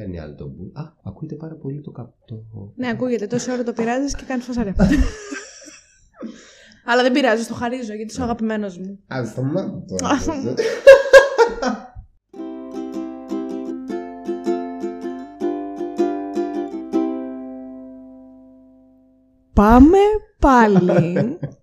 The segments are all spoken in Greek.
Παίρνει άλλο το μπου. Α, ακούγεται πάρα πολύ το καπτό. Ναι, ακούγεται. Τόση ώρα το πειράζεις και κάνει φασαρέ. Αλλά δεν πειράζει, το χαρίζω γιατί είσαι ο αγαπημένος μου. Α, σταμάτα τώρα. Πάμε πάλι.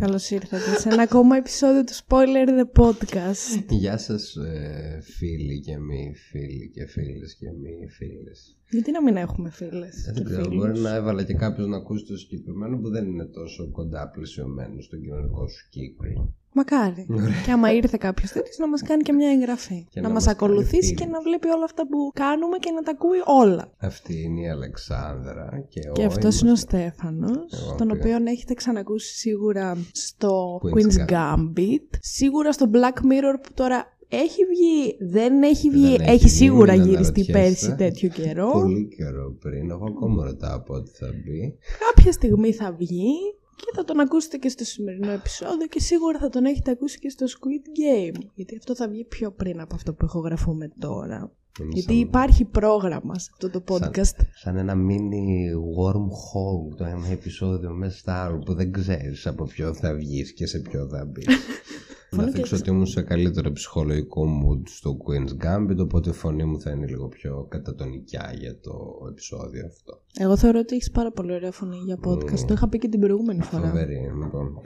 Καλώς ήρθατε σε ένα ακόμα επεισόδιο του Spoiler The Podcast. Γεια σας ε, φίλοι και μη φίλοι και φίλες και μη φίλες. Γιατί να μην έχουμε φίλες. Δεν ξέρω, μπορεί να έβαλα και κάποιος να ακούσει το συγκεκριμένο που δεν είναι τόσο κοντά πλαισιωμένο στον κοινωνικό σου κύκλο. Μακάρι. και άμα ήρθε κάποιος τέτοιος να μας κάνει και μια εγγραφή. Και να, να μας μας ακολουθήσει κάνει και να βλέπει όλα αυτά που κάνουμε και να τα ακούει όλα. Αυτή είναι η Αλεξάνδρα και, Και ο αυτός είμαστε- είναι ο Στέφανος, Εγώ τον πήγα. οποίο έχετε ξανακούσει σίγουρα στο Queen's Queen's Gambit. Σίγουρα στο Black Mirror που τώρα έχει βγει, δεν έχει βγει, Δεν έχει έχει βγει, σίγουρα μην γυριστεί αναρωτιέστε. πέρσι τέτοιο καιρό. Πολύ καιρό πριν. Εγώ ακόμα ρωτάω πότε θα μπει. Κάποια στιγμή θα βγει και θα τον ακούσετε και στο σημερινό επεισόδιο και σίγουρα θα τον έχετε ακούσει και στο Squid Game. Γιατί αυτό θα βγει πιο πριν από αυτό που ηχογραφούμε τώρα. Είναι Γιατί σαν- υπάρχει πρόγραμμα σε αυτό το σαν- podcast. Σαν ένα mini wormhole το ένα επεισόδιο μέσα στα άλλο που δεν ξέρεις από ποιο θα βγεις και σε ποιο θα μπεις. Να Φωνή και δείξω ότι ήμουν σε καλύτερο ψυχολογικό mood στο Queen's Gambit οπότε η φωνή μου θα είναι λίγο πιο κατατονικιά για το επεισόδιο αυτό. Εγώ θεωρώ ότι έχεις πάρα πολύ ωραία φωνή για podcast. Το είχα πει και την προηγούμενη φορά. Φοβερή, λοιπόν.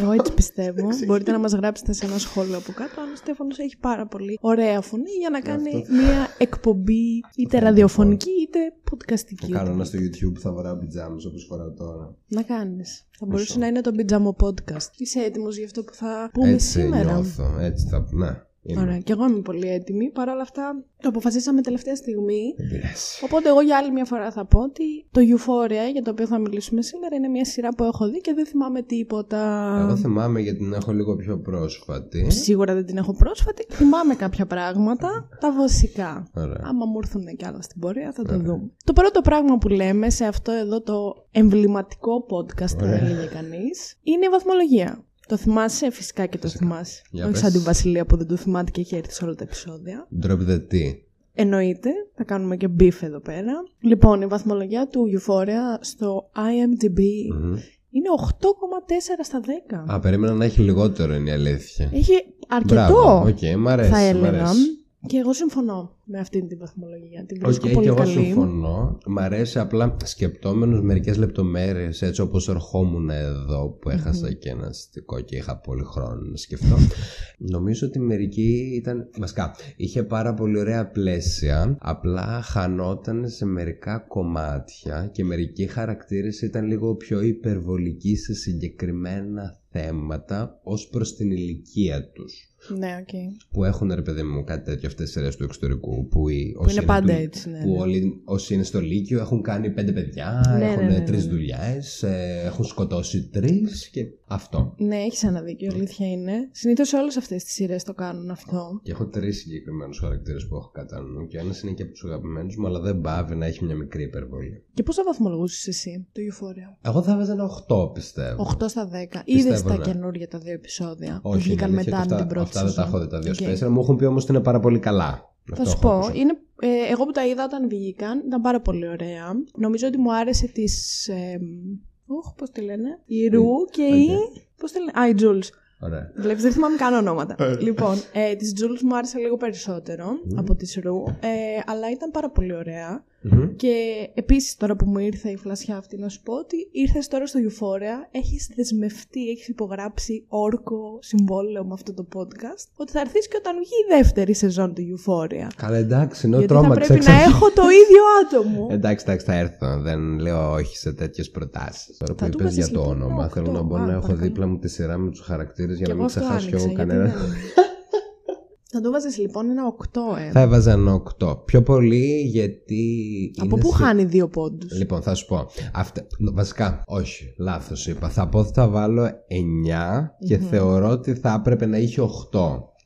Εγώ έτσι πιστεύω. Μπορείτε να μας γράψετε σε ένα σχόλιο από κάτω αν ο Στέφανος έχει πάρα πολύ ωραία φωνή για να κάνει μια εκπομπή είτε ραδιοφωνική είτε podcastική. Θα κάνω ένα στο YouTube που θα φοράω πιτζάμες όπως φοράω τώρα. Να κάνεις. Θα μπορούσε να είναι το πιτζάμο podcast. Είσαι έτοιμος για αυτό που θα πούμε Έτσι σήμερα. νιώθω, έτσι θα... Ναι, είμαι. Ωραία, και εγώ είμαι πολύ έτοιμη. Παρ' όλα αυτά, το αποφασίσαμε τελευταία στιγμή. Δεν πειράζει. Οπότε, εγώ για άλλη μια φορά θα πω ότι το Euphoria, για το οποίο θα μιλήσουμε σήμερα, είναι μια σειρά που έχω δει και δεν θυμάμαι τίποτα. Εγώ θυμάμαι γιατί την έχω λίγο πιο πρόσφατη. Σίγουρα δεν την έχω πρόσφατη. Θυμάμαι κάποια πράγματα, τα βασικά. Ωραία. Άμα μου έρθουν και άλλα στην πορεία, θα το δούμε. Το πρώτο πράγμα που λέμε σε αυτό εδώ το εμβληματικό podcast, θα Ωραία. έλεγε κανείς, είναι η βαθμολογία. Το θυμάσαι, φυσικά και το θυμάσαι. Για Όχι πες. σαν την Βασιλεία που δεν το θυμάται και έχει έρθει σε όλα τα επεισόδια. Drop the tea. Εννοείται, θα κάνουμε και beef εδώ πέρα. Λοιπόν, η βαθμολογία του Euphoria στο IMDb Μμμ. είναι 8,4 στα 10. Α, περίμενα να έχει λιγότερο είναι η αλήθεια. Έχει αρκετό, Μπράβο, οκ, μ' αρέσει. θα μ' έλεγα. αρέσει. Και εγώ συμφωνώ με αυτή την βαθμολογία. Την Οκ, βρίσκω και πολύ εγώ καλή. συμφωνώ. Μ' αρέσει απλά σκεπτόμενος μερικές λεπτομέρειες έτσι όπως ερχόμουν εδώ που έχασα και ένα αστικό και είχα πολύ χρόνο να σκεφτώ. Νομίζω ότι μερική ήταν. Βασικά, είχε πάρα πολύ ωραία πλαίσια. Απλά χανόταν σε μερικά κομμάτια και μερικοί χαρακτήρες ήταν λίγο πιο υπερβολικοί σε συγκεκριμένα θέματα ως προς την ηλικία τους Ναι, οκ. που έχουν ρε παιδί μου κάτι τέτοιο αυτές τις σειρές του εξωτερικού που, οι, όσοι είναι πάντα του- έτσι, ναι, που ναι. όλοι όσοι είναι στο Λύκειο έχουν κάνει πέντε παιδιά Ναι, έχουν ναι, ναι, τρεις ναι. δουλειές ε, έχουν σκοτώσει τρεις και αυτό Ναι, έχεις ένα δίκιο, αλήθεια είναι. Συνήθως σε όλες αυτές τις σειρές το κάνουν αυτό. και έχω τρεις συγκεκριμένους χαρακτήρες που έχω κατά νου και ο ένας είναι και από τους αγαπημένους μου αλλά δεν παύει να έχει μια μικρή υπερβολή Και πώς θα βαθμολογούσες εσύ το Euphoria; εγώ θα έβαζα ένα 8 πιστεύω 8 στα 10. Είδες τα ναι. καινούργια τα δύο επεισόδια. που όχι βγήκαν είναι αλήθεια μετά ότι την αυτά, πρώτη αυτά δεν τα σεζόν. έχω δει τα δύο Οκ. okay. μου έχουν πει όμως ότι είναι πάρα πολύ καλά Θα Αυτό σου έχω πω, ακούσει. είναι, ε, εγώ που τα είδα όταν βγήκαν, ήταν πάρα πολύ ωραία. Νομίζω ότι μου άρεσε τη. Ε, Ωχ, πώς τη λένε; Η Ρου και η. Πώς τη λένε; Α, η Jules. Ωραία. Βλέπεις, δεν θυμάμαι καν ονόματα. λοιπόν, ε, της Jules μου άρεσε λίγο περισσότερο από της Ρου, ε, αλλά ήταν πάρα πολύ ωραία. Μμμ. Και επίσης τώρα που μου ήρθε η φλασιά αυτή να σου πω ότι ήρθες τώρα στο Euphoria, έχεις δεσμευτεί, έχεις υπογράψει όρκο συμβόλαιο με αυτό το podcast, ότι θα έρθεις και όταν βγει η δεύτερη σεζόν του Euphoria. Καλά εντάξει, ενώ Γιατί θα τρόμαξα πρέπει εξ να αρχής. έχω το ίδιο άτομο. Εντάξει, εντάξει, θα έρθω. Δεν λέω όχι σε τέτοιες προτάσεις. Τώρα που του είπες για βάζεις το λοιπόν όνομα, ένα θέλω να οκτώ. μπορώ Α, να έχω παρακαλώ. δίπλα μου τη σειρά με τους χαρακτήρες για Και να μην εγώ αυτό ξεχάσω κι άνοιξα, εγώ γιατί κανένα. δεν- Θα το βάζεις λοιπόν ένα 8, ε. Θα έβαζα ένα 8. Πιο πολύ γιατί. Από είναι πού σε- χάνει δύο πόντους; Λοιπόν, θα σου πω. Αυτά... Βασικά, όχι, λάθος είπα. Θα πω ότι θα βάλω 9 και θεωρώ ότι θα έπρεπε να είχε 8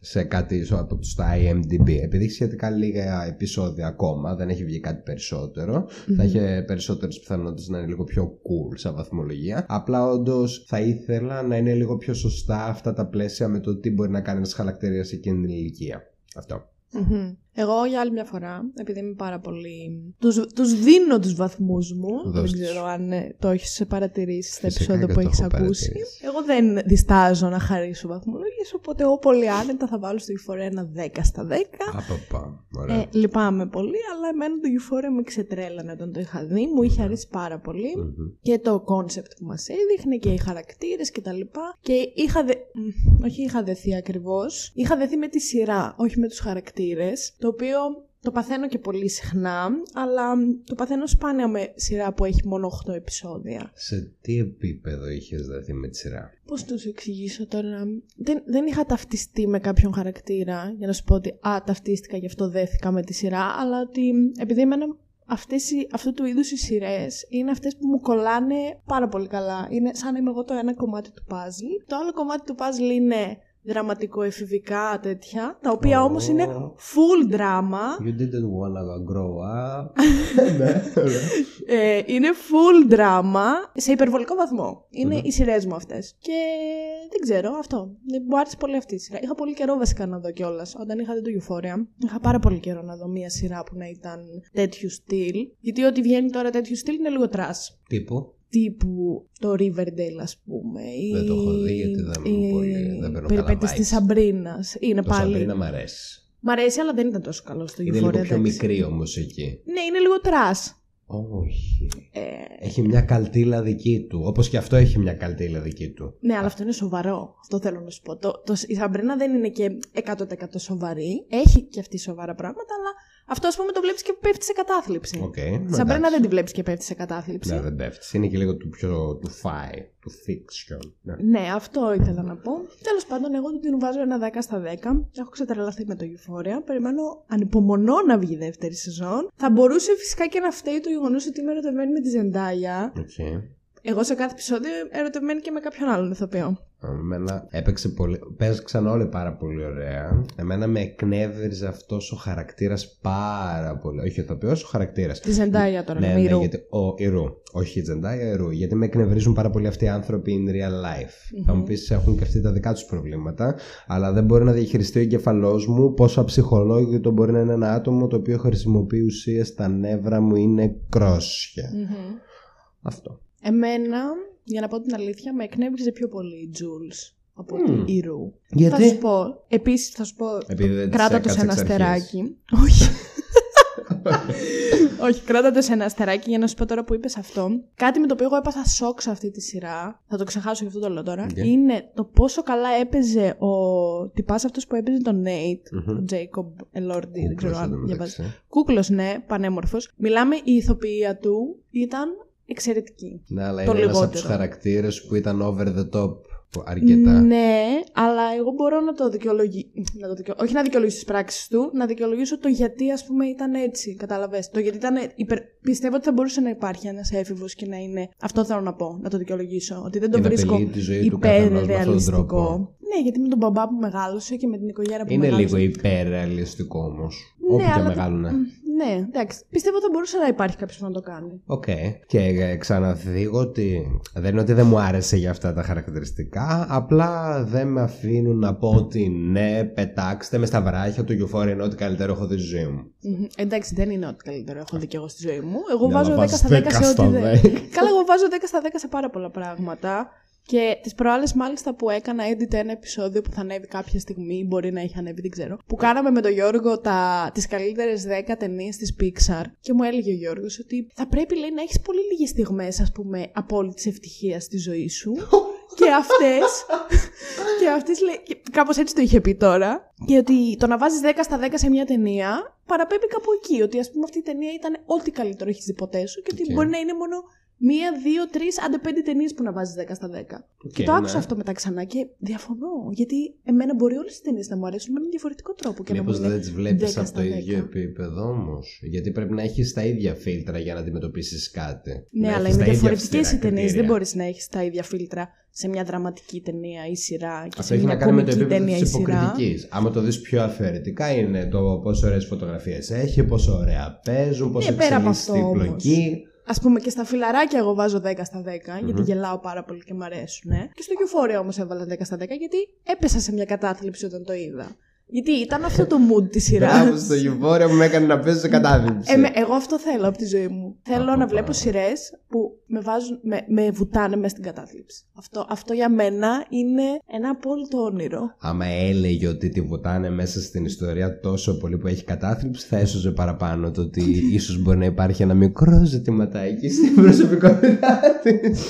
σε κάτι στο- από στα IMDb. Επειδή έχει σχετικά λίγα επεισόδια ακόμα, δεν έχει βγει κάτι περισσότερο. Θα είχε περισσότερες πιθανότητες να είναι λίγο πιο cool σαν βαθμολογία. Απλά όντως θα ήθελα να είναι λίγο πιο σωστά αυτά τα πλαίσια με το τι μπορεί να κάνει ένας χαρακτήρας σε εκείνη την ηλικία. Αυτό. Μμμ. Εγώ για άλλη μια φορά, επειδή είμαι πάρα πολύ. Τους, τους δίνω τους βαθμούς μου. Δώσ' δεν τους. ξέρω αν ε, το έχεις παρατηρήσει στα Φυσικά επεισόδια και που το έχεις έχω ακούσει. παρατηρήσει. Εγώ δεν διστάζω να χαρίσω βαθμολογίες, οπότε εγώ πολύ άνετα θα βάλω στο Euphoria ένα 10 στα 10. Απαπα. Ωραία. Ε, λυπάμαι πολύ, αλλά εμένα το Euphoria με ξετρέλανε όταν το είχα δει. Μου είχε αρέσει πάρα πολύ. Μμμ. Και το concept που μας έδειχνε και οι χαρακτήρες και τα λοιπά. Και είχα δε... μ, όχι είχα δεθεί ακριβώς, είχα δεθεί με τη σειρά, όχι με τους χαρακτήρες. Το οποίο το παθαίνω και πολύ συχνά, αλλά μ, το παθαίνω σπάνια με σειρά που έχει μόνο 8 επεισόδια. Σε τι επίπεδο είχες δεθεί με τη σειρά; Πώς του σου εξηγήσω τώρα; Δεν, δεν είχα ταυτιστεί με κάποιον χαρακτήρα για να σου πω ότι α, ταυτίστηκα γι' αυτό δέθηκα με τη σειρά, αλλά ότι επειδή εμένα αυτές οι, αυτού του είδους οι σειρές είναι αυτές που μου κολλάνε πάρα πολύ καλά. Είναι σαν να είμαι εγώ το ένα κομμάτι του puzzle. Το άλλο κομμάτι του puzzle είναι δραματικό-εφηβικά τέτοια, τα οποία Ω. όμως είναι full drama. You didn't wanna grow up. ναι, ωραία. Ε, είναι full drama σε υπερβολικό βαθμό. Είναι Μμμ. οι σειρές μου αυτές. Και δεν ξέρω, αυτό. Ε, Μου άρεσε πολύ αυτή η σειρά. Είχα πολύ καιρό βασικά να δω κιόλας. Όταν είχα δει το Euphoria, είχα πάρα πολύ καιρό να δω μια σειρά που να ήταν τέτοιου στυλ. Γιατί ό,τι βγαίνει τώρα τέτοιου στυλ είναι λίγο trash. Τύπου. Τύπου το Riverdale, ας πούμε. Δεν το έχω δει γιατί δεν μου πολύ- δεν παίρνω καλά περιπέτειες vibes. της Σαμπρίνα. Είναι Το πάλι. Σαμπρίνα μ' αρέσει. Μ' αρέσει, αλλά δεν ήταν τόσο καλό στο Euphoria. Είναι λίγο πιο εντάξει. μικρή όμως εκεί. Ναι, είναι λίγο trash. Όχι. Ε, Έχει μια καλτίλα δική του. Όπως και αυτό έχει μια καλτίλα δική του. Ναι, αλλά αυτό είναι σοβαρό. Αυτό θέλω να σου πω. Το, το, η Σαμπρίνα δεν είναι και 100% σοβαρή. Έχει και αυτή σοβαρά πράγματα, αλλά αυτό ας πούμε το βλέπεις και πέφτει σε κατάθλιψη. Οκ. Τη εντάξει. Σαμπρίνα δεν τη βλέπεις και πέφτει σε κατάθλιψη. Ναι, δεν πέφτει. Είναι και λίγο του πιο του sci-fi. Του fiction. Ναι. Ναι, αυτό ήθελα να πω. Τέλος πάντων, εγώ του την βάζω ένα 10 στα 10. Έχω ξετρελαθεί με το Euphoria. Περιμένω ανυπομονώ να βγει η δεύτερη σεζόν. Θα μπορούσε φυσικά και να φταίει το γεγονός ότι είμαι ερωτευμένη με τη Zendaya. Οκ. Εγώ σε κάθε επεισόδιο ερωτευμένη και με κάποιον άλλον ηθοποιό. Εμένα έπαιξε πολύ. Παίζαν όλοι πάρα πολύ ωραία. Εμένα με εκνεύριζε αυτός ο χαρακτήρας πάρα πολύ. Όχι ο ηθοποιός, ο χαρακτήρας. Τη Ζεντάγια τώρα, Ναι, ναι, ναι, Μυρού. γιατί, ο Ιρού. Όχι η Τζεντάια, Ιρού. Γιατί με εκνευρίζουν πάρα πολύ αυτοί οι άνθρωποι in real life. Θα μου πεις έχουν και αυτοί τα δικά τους προβλήματα, αλλά δεν μπορεί να διαχειριστεί ο εγκεφαλός μου πόσο αψυχολόγητο μπορεί να είναι ένα άτομο το οποίο χρησιμοποιεί ουσίες στα νεύρα μου είναι κρόσια. Μμμ. Αυτό. Εμένα, για να πω την αλήθεια, με εκνεύριζε πιο πολύ η Jules από Μμ. την Rue. Γιατί; Θα σου πω, επίσης θα σου πω, Επειδή δεν της κράτα το σε έκατσε ένα εξ αρχής. αστεράκι. Όχι. Όχι, κράτα το σε ένα αστεράκι για να σου πω τώρα που είπες αυτό. Κάτι με το οποίο εγώ έπαθα σοκ σε αυτή τη σειρά, θα το ξεχάσω γι' αυτό το λέω τώρα, Οκ. είναι το πόσο καλά έπαιζε ο τυπάς αυτός που έπαιζε τον Nate, Μμμ. ο Jacob Elordi, δεν ξέρω Κούκλος, αν εν τω διαβάζεις. μεταξύ. Κούκλος, ναι, πανέμορφος. Μιλάμε, η ηθοποιία του ήταν εξαιρετική. Ναι, αλλά Το είναι ένας από τους λιγότερο. χαρακτήρες που ήταν over the top αρκετά. Ναι, αλλά εγώ μπορώ να το δικαιολογήσω. Να το δικαιο... Όχι να δικαιολογήσω τις πράξεις του, να δικαιολογήσω το γιατί, ας πούμε, ήταν έτσι. Καταλαβες. Το γιατί ήταν. Υπερ... Πιστεύω ότι θα μπορούσε να υπάρχει ένας έφηβος και να είναι. Αυτό θέλω να πω, να το δικαιολογήσω. Ότι δεν το Και να βρίσκω απειλεί τη ζωή του καθενός με αυτόν τον υπερρεαλιστικό. τρόπο. Ναι, γιατί με τον μπαμπά που μεγάλωσε και με την οικογένεια που Είναι μεγάλωσε. λίγο υπερρεαλιστικό όμως. Ναι, Όπου και αλλά- μεγάλωνε. Μ, Ναι, εντάξει. Πιστεύω ότι θα μπορούσε να υπάρχει κάποιος που να το κάνει. Οκ. Και ε, ξαναλέω ότι δεν είναι ότι δεν μου άρεσε για αυτά τα χαρακτηριστικά. Απλά δεν με αφήνουν να πω ότι ναι, πετάξτε με στα βράχια του Euphoria είναι ό,τι καλύτερο έχω δει στη ζωή μου. Μμμ. Εντάξει, δεν είναι ό,τι καλύτερο έχω δει και εγώ στη ζωή μου. Εγώ Ναι, βάζω αλλά 10 στα βάζεις 10 σε 10 ό,τι στα δεν. 10. Καλά, εγώ βάζω 10 στα 10 σε πάρα πολλά πράγματα. Και τις προάλλες, μάλιστα, που έκανα edit ένα επεισόδιο που θα ανέβει κάποια στιγμή, μπορεί να έχει ανέβει, δεν ξέρω. Που κάναμε με τον Γιώργο τα... τις καλύτερες 10 ταινίες της Pixar. Και μου έλεγε ο Γιώργος ότι θα πρέπει, λέει, να έχεις πολύ λίγες στιγμές, ας πούμε, απόλυτης ευτυχίας στη ζωή σου. και αυτές. και αυτές λέει. Κάπως έτσι το είχε πει τώρα. Και ότι το να βάζεις 10 στα 10 σε μια ταινία παραπέμπει κάπου εκεί. Ότι ας πούμε αυτή η ταινία ήταν ό,τι καλύτερο έχεις δει ποτέ σου. Και ότι Οκ. μπορεί να είναι μόνο μία, δύο, τρεις, άντε πέντε ταινίες που να βάζεις 10 στα 10. και το ναι. άκουσα αυτό μετά ξανά και διαφωνώ. Γιατί εμένα μπορεί όλες οι ταινίες να μου αρέσουν με έναν διαφορετικό τρόπο. Και Μήπως να μου δεν τις βλέπεις 10 από στα το 10. ίδιο επίπεδο όμως; Γιατί πρέπει να έχεις τα ίδια φίλτρα για να αντιμετωπίσεις κάτι. Ναι, Να αλλά έχεις είναι τα ίδια διαφορετικές οι αυστηρά ταινίες. Δεν κριτήρια. μπορείς να έχεις τα ίδια φίλτρα σε μια δραματική ταινία ή σειρά και Αυτό σε έχει μια να κάνει με το κομική επίπεδο ταινία της ή σειρά. υποκριτικής. Άμα το δεις πιο αφαιρετικά, είναι το πόσο ωραίες φωτογραφίες έχει, πόσο ωραία παίζουν, πόσο Ναι, πέρα από εξελίσσεται η αυτό όμως. πλοκή. Α πούμε και στα φιλαράκια εγώ βάζω 10 στα 10, γιατί Μμμ. γελάω πάρα πολύ και μου αρέσουν. Και στο Euphoria όμως έβαλα 10 στα 10, γιατί έπεσα σε μια κατάθλιψη όταν το είδα. Γιατί ήταν αυτό το mood της σειράς. Μπράβο στο Euphoria που με έκανε να παίζω σε κατάθλιψη. Ε, με- εγώ αυτό θέλω από τη ζωή μου. Θέλω Από να πάρα. βλέπω σειρές που με, βάζουν, με, με βουτάνε μέσα στην κατάθλιψη. Αυτό, αυτό για μένα είναι ένα απόλυτο όνειρο. Άμα έλεγε ότι τη βουτάνε μέσα στην ιστορία τόσο πολύ που έχει κατάθλιψη, θα έσωζε παραπάνω το ότι ίσως μπορεί να υπάρχει ένα μικρό ζητηματάκι στην προσωπικότητά της.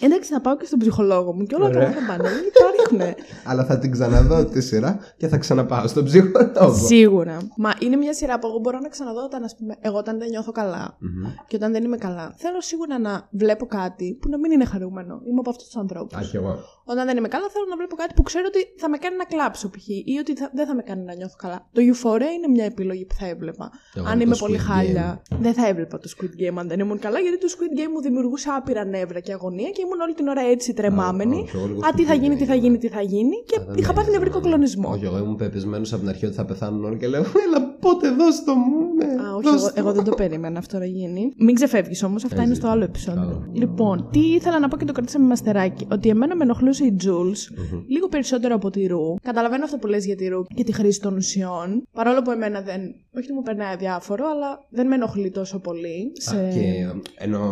Εντάξει, θα πάω και στον ψυχολόγο μου και όλα Ωραία. καλά θα πάνε. Δεν Υπάρχουν. Αλλά θα την ξαναδώ τη σειρά και θα ξαναπάω στον ψυχολόγο. Σίγουρα. Μα είναι μια σειρά που εγώ μπορώ να ξαναδώ όταν, ας πούμε, εγώ όταν δεν νιώθω καλά Μμμ. και όταν δεν είμαι καλά. Θέλω σίγουρα να βλέπω κάτι που να μην είναι χαρούμενο. Είμαι από αυτούς τους ανθρώπους. Α, κι εγώ. Όταν δεν είμαι καλά, θέλω να βλέπω κάτι που ξέρω ότι θα με κάνει να κλάψω π.χ. ή ότι θα- δεν θα με κάνει να νιώθω καλά. Το Euphoria είναι μια επιλογή που θα έβλεπα. Εγώ αν το είμαι Squid πολύ Game. χάλια, δεν θα έβλεπα το Squid Game αν δεν ήμουν καλά, γιατί το Squid Game μου δημιουργούσε άπειρα νεύρα και αγωνία και ήμουν όλη την ώρα έτσι τρεμάμενη. όχι, εγώ λίγο Α, τι θα Squid γίνει, τι θα Game. γίνει, τι θα γίνει. Και Α, δεν είχα με πάθει νοιάζει νευρικό εμένα. κλονισμό. Όχι, εγώ ήμουν πεπισμένος από την αρχή ότι θα πεθάνουν όλοι και λέω Έλα, πότε δώσ' το μου. ναι, Α, όχι, δώσ' εγώ, το». εγώ δεν το περίμενα αυτό να γίνει. Μην ξεφεύγεις όμως, αυτά είναι στο άλλο επεισόδιο. Καλό. Λοιπόν, τι ήθελα να πω και το κρατήσαμε με αστεράκι. Ότι εμένα με ενοχλούσε η Jules λίγο περισσότερο από τη Ρου. Καταλαβαίνω αυτό που λες για τη Ρου και τη χρήση των ουσιών. Παρόλο που εμένα δεν. Όχι ότι μου περνάει αδιάφορο, αλλά δεν με ενοχλεί τόσο πολύ. Σε... Α, Και εννοώ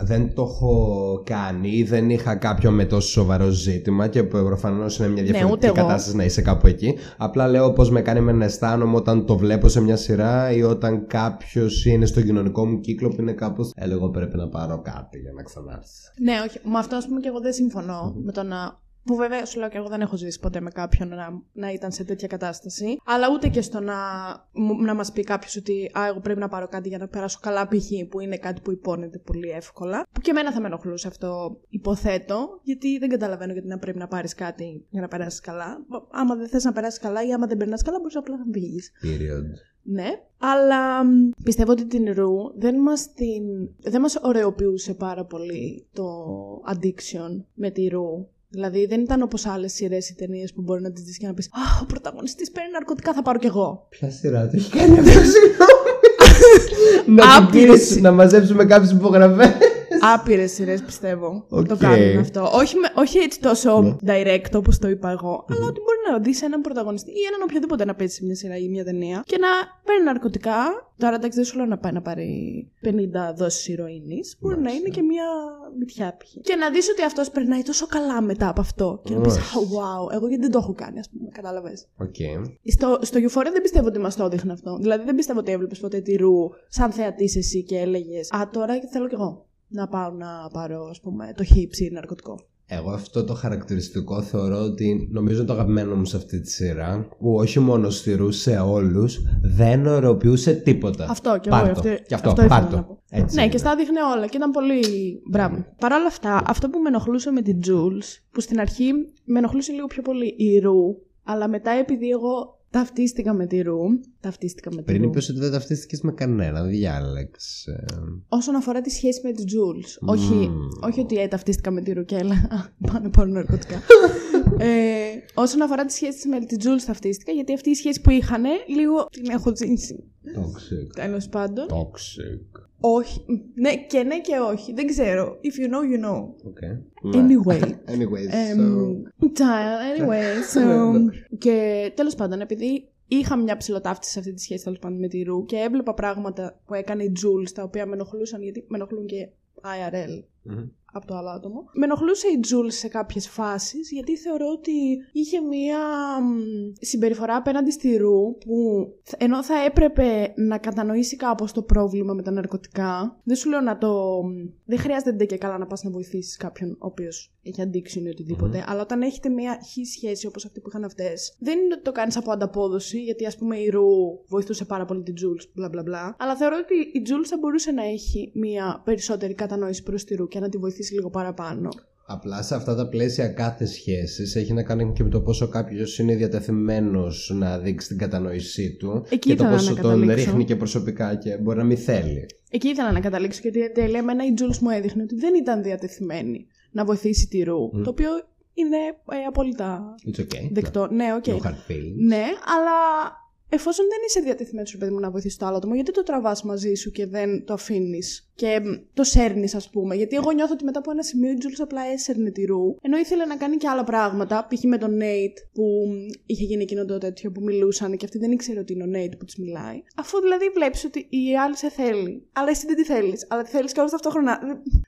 δεν το έχω κάνει, δεν είχα κάποιο με τόσο σοβαρό ζήτημα και προφανώς είναι μια διαφορετική Ναι, ούτε εγώ. κατάσταση να είσαι κάπου εκεί. Απλά λέω πώς με κάνει με να αισθάνομαι όταν το βλέπω σε μια σειρά ή όταν κάποιος είναι στο κοινωνικό μου κύκλο που είναι κάπως. Ε, εγώ πρέπει να πάρω κάτι για να ξανάρθει. Ναι, όχι. Με αυτό, ας πούμε, και εγώ δεν συμφωνώ με το να. Που βέβαια σου λέω και εγώ δεν έχω ζήσει ποτέ με κάποιον να, να ήταν σε τέτοια κατάσταση. Αλλά ούτε και στο να, μου- να μας πει κάποιος ότι Α, εγώ πρέπει να πάρω κάτι για να περάσω καλά, π.χ. που είναι κάτι που υπόνεται πολύ εύκολα. Που και εμένα θα με ενοχλούσε αυτό, υποθέτω, γιατί δεν καταλαβαίνω γιατί να πρέπει να πάρεις κάτι για να περάσεις καλά. Άμα δεν θες να περάσεις καλά ή άμα δεν περνάς καλά, μπορείς απλά να φύγεις. Period. Ναι, αλλά μ, πιστεύω ότι την Ρου δεν μας, την... δεν μας ωραιοποιούσε πάρα πολύ το addiction με τη Ρου. Δηλαδή δεν ήταν όπως άλλες σειρές ή ταινίες που μπορεί να τις δεις και να πεις «Α, ο πρωταγωνιστής παίρνει ναρκωτικά, θα πάρω κι εγώ». Ποια σειρά το έχει κάνει αυτό, συγγνώμη. να, την Άπειρες. πεις, να μαζέψουμε κάποιες υπογραφές. Άπειρες σειρές πιστεύω Οκ. το κάνουν αυτό. Όχι, με- όχι έτσι τόσο Ναι. direct όπως το είπα εγώ, αλλά ότι μπορεί να δεις έναν πρωταγωνιστή ή έναν οποιοδήποτε να παίζει σε μια σειρά ή μια ταινία και να παίρνει ναρκωτικά. Τώρα εντάξει δεν σου λέω να πάει να πάρει 50 δόσεις ηρωίνης, μπορεί να Μάλιστα. είναι και μια μυτιά π.χ. Και να δεις ότι αυτός περνάει τόσο καλά μετά από αυτό και να πεις Μάλιστα. «Α, wow, εγώ γιατί δεν το έχω κάνει ας πούμε, κατάλαβες. Οκ. Στο, στο Euphoria δεν πιστεύω ότι μας το έδειχνε αυτό. Δηλαδή δεν πιστεύω ότι έβλεπες ποτέ τη Ρου σαν θεατής εσύ και έλεγες Α, τώρα θέλω κι εγώ να πάω να πάρω, ας πούμε, το χι ψι ναρκωτικό. Εγώ αυτό το χαρακτηριστικό θεωρώ ότι νομίζω είναι το αγαπημένο μου σε αυτή τη σειρά που όχι μόνο στη Ρου, σε όλους δεν ωραιοποιούσε τίποτα. Αυτό και εγώ. Πάρ' το. αυτό, Και αυτό, αυτό πάρ' ήθελα το. να πω. Έτσι ναι, είναι. και στα δείχνε όλα και ήταν πολύ. Μπράβο. Παρ' όλα αυτά, αυτό που με ενοχλούσε με την Jules, που στην αρχή με ενοχλούσε λίγο πιο πολύ η Ρου, αλλά μετά επειδή εγώ ταυτίστηκα με τη Ρου. Ταυτίστηκα με τη Πριν Ρου. είπες ότι δεν ταυτίστηκες με κανένα, διάλεξε. Όσον αφορά τη σχέση με τη Jules. Μμμ. Όχι, όχι ότι ε, ταυτίστηκα με τη Ρουκέλα. Α, Πάνε πάρω ναρκωτικά. ε, όσον αφορά τη σχέση της με τη Jules ταυτίστηκα, γιατί αυτή η σχέση που είχαν λίγο την έχω ζήσει. Toxic. Τέλος πάντων. Toxic. Όχι. Ναι, και ναι και όχι. Δεν ξέρω. If you know, you know. Okay. Anyway. Anyways, Εμ, so... child, anyway, so... Ναι, και τέλος πάντων, επειδή είχα μια ψηλοταύτιση σε αυτή τη σχέση τέλος πάντων με τη Ρου και έβλεπα πράγματα που έκανε η Jules τα οποία με ενοχλούσαν γιατί με ενοχλούν και IRL Μμμ. Από το άλλο άτομο. Με ενοχλούσε η Jules σε κάποιες φάσεις γιατί θεωρώ ότι είχε μία μ, συμπεριφορά απέναντι στη Ρου που θ- ενώ θα έπρεπε να κατανοήσει κάπως το πρόβλημα με τα ναρκωτικά δεν σου λέω να το... μ, Δεν χρειάζεται και καλά να πας να βοηθήσεις κάποιον ο οποίος έχει addiction ή οτιδήποτε αλλά όταν έχετε μία χη σχέση όπως αυτή που είχαν αυτές δεν είναι ότι το κάνεις από ανταπόδοση γιατί ας πούμε η Ρου βοηθούσε πάρα πολύ την Jules μπλα μπλα μπλα αλλά θεωρώ ότι η Jules θα μπορούσε να έχει μία περισσότερη κατανόηση προς τη Ρου και να τη βοηθήσει λίγο παραπάνω. Απλά σε αυτά τα πλαίσια κάθε σχέσης έχει να κάνει και με το πόσο κάποιος είναι διατεθειμένος να δείξει την κατανόησή του Εκεί και το ήθελα να πόσο τον καταλήξω. ρίχνει και προσωπικά και μπορεί να μην θέλει. Εκεί ήθελα να καταλήξω γιατί εν τέλει εμένα η Jules μου έδειχνε ότι δεν ήταν διατεθειμένη να βοηθήσει τη Ρου. Το οποίο είναι ε, απόλυτα It's okay. δεκτό. Ναι, ok. No hard feelings. Ναι, αλλά εφόσον δεν είσαι διατεθειμένος, παιδί μου, να βοηθήσει το άλλο άτομο, γιατί το τραβάς μαζί σου και δεν το αφήνεις και το σέρνεις, ας πούμε. Γιατί εγώ νιώθω ότι μετά από ένα σημείο η Τζούλ απλά έσερνε τη ρου, ενώ ήθελε να κάνει και άλλα πράγματα. Π.χ. με τον Νέιτ που είχε γίνει εκείνο το τέτοιο που μιλούσαν και αυτή δεν ήξερε ότι είναι ο Νέιτ που της μιλάει. Αφού δηλαδή βλέπεις ότι η άλλη σε θέλει, αλλά εσύ δεν τη θέλεις, αλλά τη θέλεις και όλα ταυτόχρονα.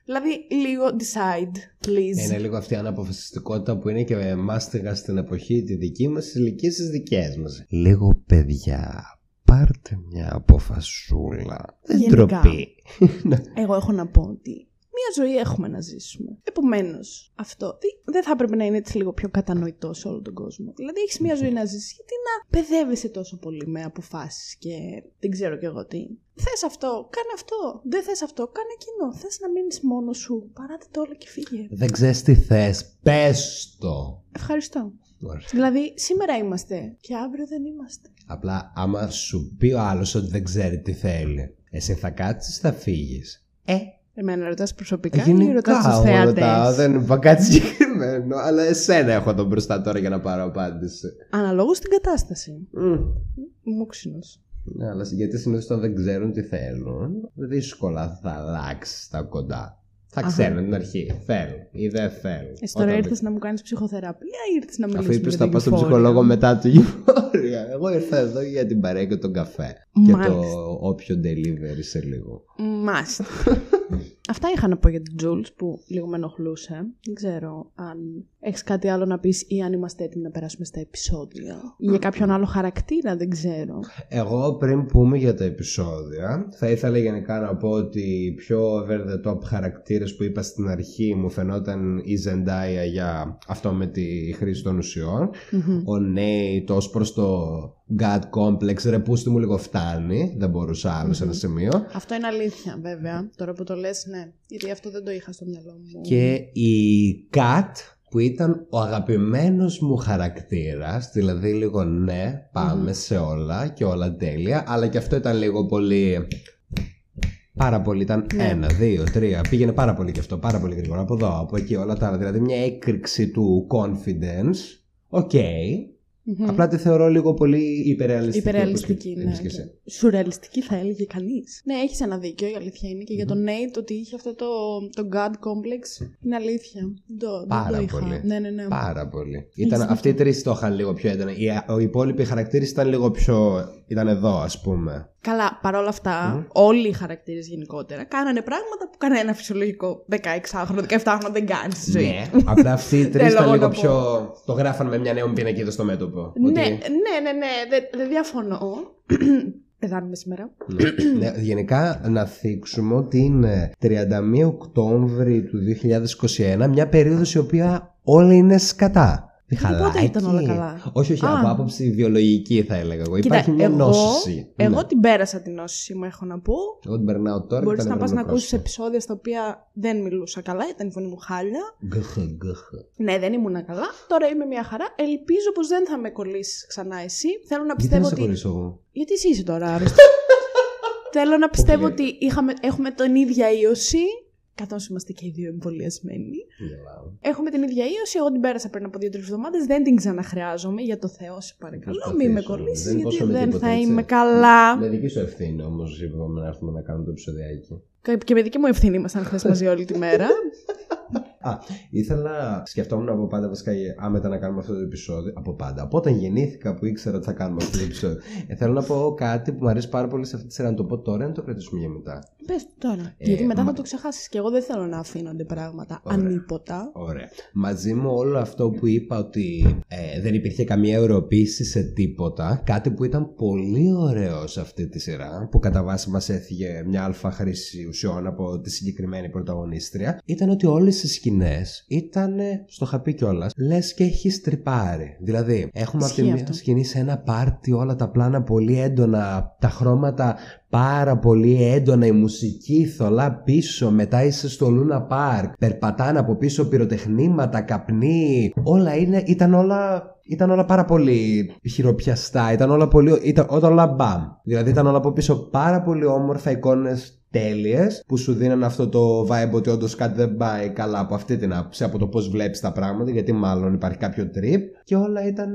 Δηλαδή λίγο decide, please. Είναι λίγο αυτή η αναποφασιστικότητα που είναι και μάστιγα στην εποχή τη δική μας, τι ηλικίε τι δικέ μας. Λίγο παιδιά, πάρτε μια αποφασούλα. Δεν Γενικά. ντροπή. Εγώ έχω να πω ότι μία ζωή έχουμε να ζήσουμε. Επομένως, αυτό δι- δεν θα έπρεπε να είναι έτσι λίγο πιο κατανοητό σε όλο τον κόσμο. Δηλαδή, έχεις μία ζωή να ζήσει. Γιατί να παιδεύεσαι τόσο πολύ με αποφάσεις και δεν ξέρω κι εγώ τι. Θες αυτό, κάνε αυτό. Δεν θες αυτό, κάνε εκείνο. Θες να μείνεις μόνος σου. Παράτε το όλο και φύγε. Δεν ξέρεις τι θες. Πες το. Ευχαριστώ. Ωραία. Δηλαδή, σήμερα είμαστε και αύριο δεν είμαστε. Απλά άμα σου πει ο άλλος ότι δεν ξέρει τι θέλει, εσύ θα κάτσεις, θα φύγεις. Ε, Εμένα ρωτάς προσωπικά ή ρωτάς τους Γενικά εγώ ρωτάω, θεατέ. δεν είπα κάτι συγκεκριμένο, αλλά εσένα έχω εδώ μπροστά τώρα για να πάρω απάντηση. Αναλόγως στην κατάσταση. Μμ. Μου ξύνος. Ναι, αλλά γιατί συνήθως όταν δεν ξέρουν τι θέλουν, δύσκολα θα αλλάξεις τα κοντά. Θα Αχα. ξέρουν την αρχή. Θέλουν ή δεν θέλουν. Εσύ τώρα Όταν- ήρθες να μου κάνεις ψυχοθεραπεία ή ήρθες να Αφού μιλήσει είπες για θα το πάω στον Euphoria? ψυχολόγο μετά το Euphoria. Εγώ ήρθα εδώ για την παρέα και τον καφέ. Και το Μάλιστα. όποιο delivery σε λίγο. Μάλιστα. Αυτά είχα να πω για την Jules που λίγο με ενοχλούσε. Δεν ξέρω αν έχεις κάτι άλλο να πεις ή αν είμαστε έτοιμοι να περάσουμε στα επεισόδια. Ή για κάποιον άλλο χαρακτήρα, δεν ξέρω. Εγώ πριν πούμε για τα επεισόδια, θα ήθελα γενικά να πω ότι οι πιο over the top χαρακτήρες που είπα στην αρχή μου φαινόταν η Zendaya για αυτό με τη χρήση των ουσιών. Ο Nate ως προς το God complex, ρε πούστη μου λίγο φτάνει, δεν μπορούσα άλλο σε ένα σημείο. Αυτό είναι αλήθεια, βέβαια. Τώρα που το λες, ναι. Γιατί αυτό δεν το είχα στο μυαλό μου. Και η Kat που ήταν ο αγαπημένος μου χαρακτήρας, δηλαδή λίγο ναι, πάμε σε όλα και όλα τέλεια, αλλά και αυτό ήταν λίγο πολύ... Πάρα πολύ, ήταν Ναι. ένα, δύο, τρία. Πήγαινε πάρα πολύ και αυτό, πάρα πολύ γρήγορα. Από εδώ, από εκεί, όλα τα άλλα. Δηλαδή μια έκρηξη του confidence. Οκ. Μμμ. Απλά τη θεωρώ λίγο πολύ υπερρεαλιστική. Υπερρεαλιστική, όπως ναι. είπες και εσύ. Σουρεαλιστική θα έλεγε κανείς. Ναι, έχεις ένα δίκιο, η αλήθεια είναι. Και για τον Nate ότι είχε αυτό το, το God complex. Είναι αλήθεια. Δεν το, δεν Πάρα το είχα. πολύ. Ναι, ναι, ναι. Πάρα πολύ. Ήταν, δίκιο. αυτοί οι τρεις το είχαν λίγο πιο έντονα. Οι, οι υπόλοιποι χαρακτήρες ήταν λίγο πιο. ήταν εδώ, ας πούμε. Καλά, παρόλα αυτά, όλοι οι χαρακτήρες γενικότερα κάνανε πράγματα που κανένα φυσιολογικό 16χρονο, 17χρονο δεν κάνει στη ζωή. Ναι, απλά αυτοί οι τρεις Θέλω ήταν εγώ λίγο να πιο. Το γράφαν με μια νέα πινακίδα στο μέτωπο. Ναι, Ότι- ναι, ναι, ναι, δεν δεν διαφωνώ. Πεθάνουμε σήμερα. Ναι. Ναι, γενικά να θίξουμε ότι είναι 31 Οκτώβρη του 2021, μια περίοδος η οποία όλα είναι σκατά. Γιατί πότε Χαλάκι. ήταν όλα καλά; Όχι, όχι, Α. από άποψη βιολογική θα έλεγα εγώ. Κοίτα, Υπάρχει μια εγώ, νόσηση. Εγώ Ναι. την πέρασα την νόσηση μου, έχω να πω. Εγώ την περνάω τώρα. Μπορείς και να ήταν πας να μικρός. ακούσεις επεισόδια στα οποία δεν μιλούσα καλά, ήταν η φωνή μου χάλια. Γκχ, γκχ. Ναι, δεν ήμουν καλά. Τώρα είμαι μια χαρά. Ελπίζω πως δεν θα με κολλήσεις ξανά εσύ. Θέλω να Γιατί πιστεύω να σε ότι. κολλήσω εγώ; Γιατί εσύ είσαι τώρα άρρωστη. Θέλω να πιστεύω λέει. ότι είχαμε, έχουμε την ίδια ίωση. Καθώς είμαστε και οι δύο εμβολιασμένοι. Γελάω. Έχουμε την ίδια ίωση. Εγώ την πέρασα πριν από δύο-τρεις εβδομάδες. Δεν την ξαναχρειάζομαι. Για το Θεό, σε παρακαλώ. Προσπαθήσω. Μην με κολλήσει, Δεν γιατί υπόσχομαι δεν τίποτα, θα έτσι. είμαι καλά. Με δική σου ευθύνη όμως είπαμε να έρθουμε να κάνουμε το επεισοδιάκι. Και με δική μου ευθύνη ήμασταν χθες μαζί όλη τη μέρα. Α, ήθελα, σκεφτόμουν από πάντα βασικά άμετα να κάνουμε αυτό το επεισόδιο. Από πάντα. Από όταν γεννήθηκα που ήξερα ότι θα κάνουμε αυτό το επεισόδιο. Ε, θέλω να πω κάτι που μου αρέσει πάρα πολύ σε αυτή τη σειρά. Να το πω τώρα ή να το κρατήσουμε για μετά. Πες τώρα. Ε, γιατί μετά μα- θα το ξεχάσεις. Και εγώ δεν θέλω να αφήνονται πράγματα Ωραία. ανίποτα. Ωραία. Μαζί με όλο αυτό που είπα ότι ε, δεν υπήρχε καμία ευρωπήση σε τίποτα, κάτι που ήταν πολύ ωραίο σε αυτή τη σειρά, που κατά βάση μας έφυγε μια αλφα χρήση ουσιών από τη συγκεκριμένη πρωταγωνίστρια, ήταν ότι όλες οι σκηνές ήταν, στο είχα πει κιόλας, λες και έχει τρυπάρει. Δηλαδή, έχουμε από τη Ισχύει μία αυτό. σκηνή σε ένα πάρτι όλα τα πλάνα πολύ έντονα, τα χρώματα πάρα πολύ έντονα, η μουσική θολά πίσω, μετά είσαι στο Λούνα Πάρκ, περπατάνε από πίσω πυροτεχνήματα, καπνί, όλα είναι, ήταν όλα... Ήταν όλα πάρα πολύ χειροπιαστά, ήταν όλα πολύ. Ήταν, ήταν όλα μπαμ. Δηλαδή ήταν όλα από πίσω πάρα πολύ όμορφα εικόνες τέλειες που σου δίνουν αυτό το vibe ότι όντως κάτι δεν πάει καλά από αυτή την άποψη, από το πώς βλέπεις τα πράγματα, γιατί μάλλον υπάρχει κάποιο trip και όλα ήταν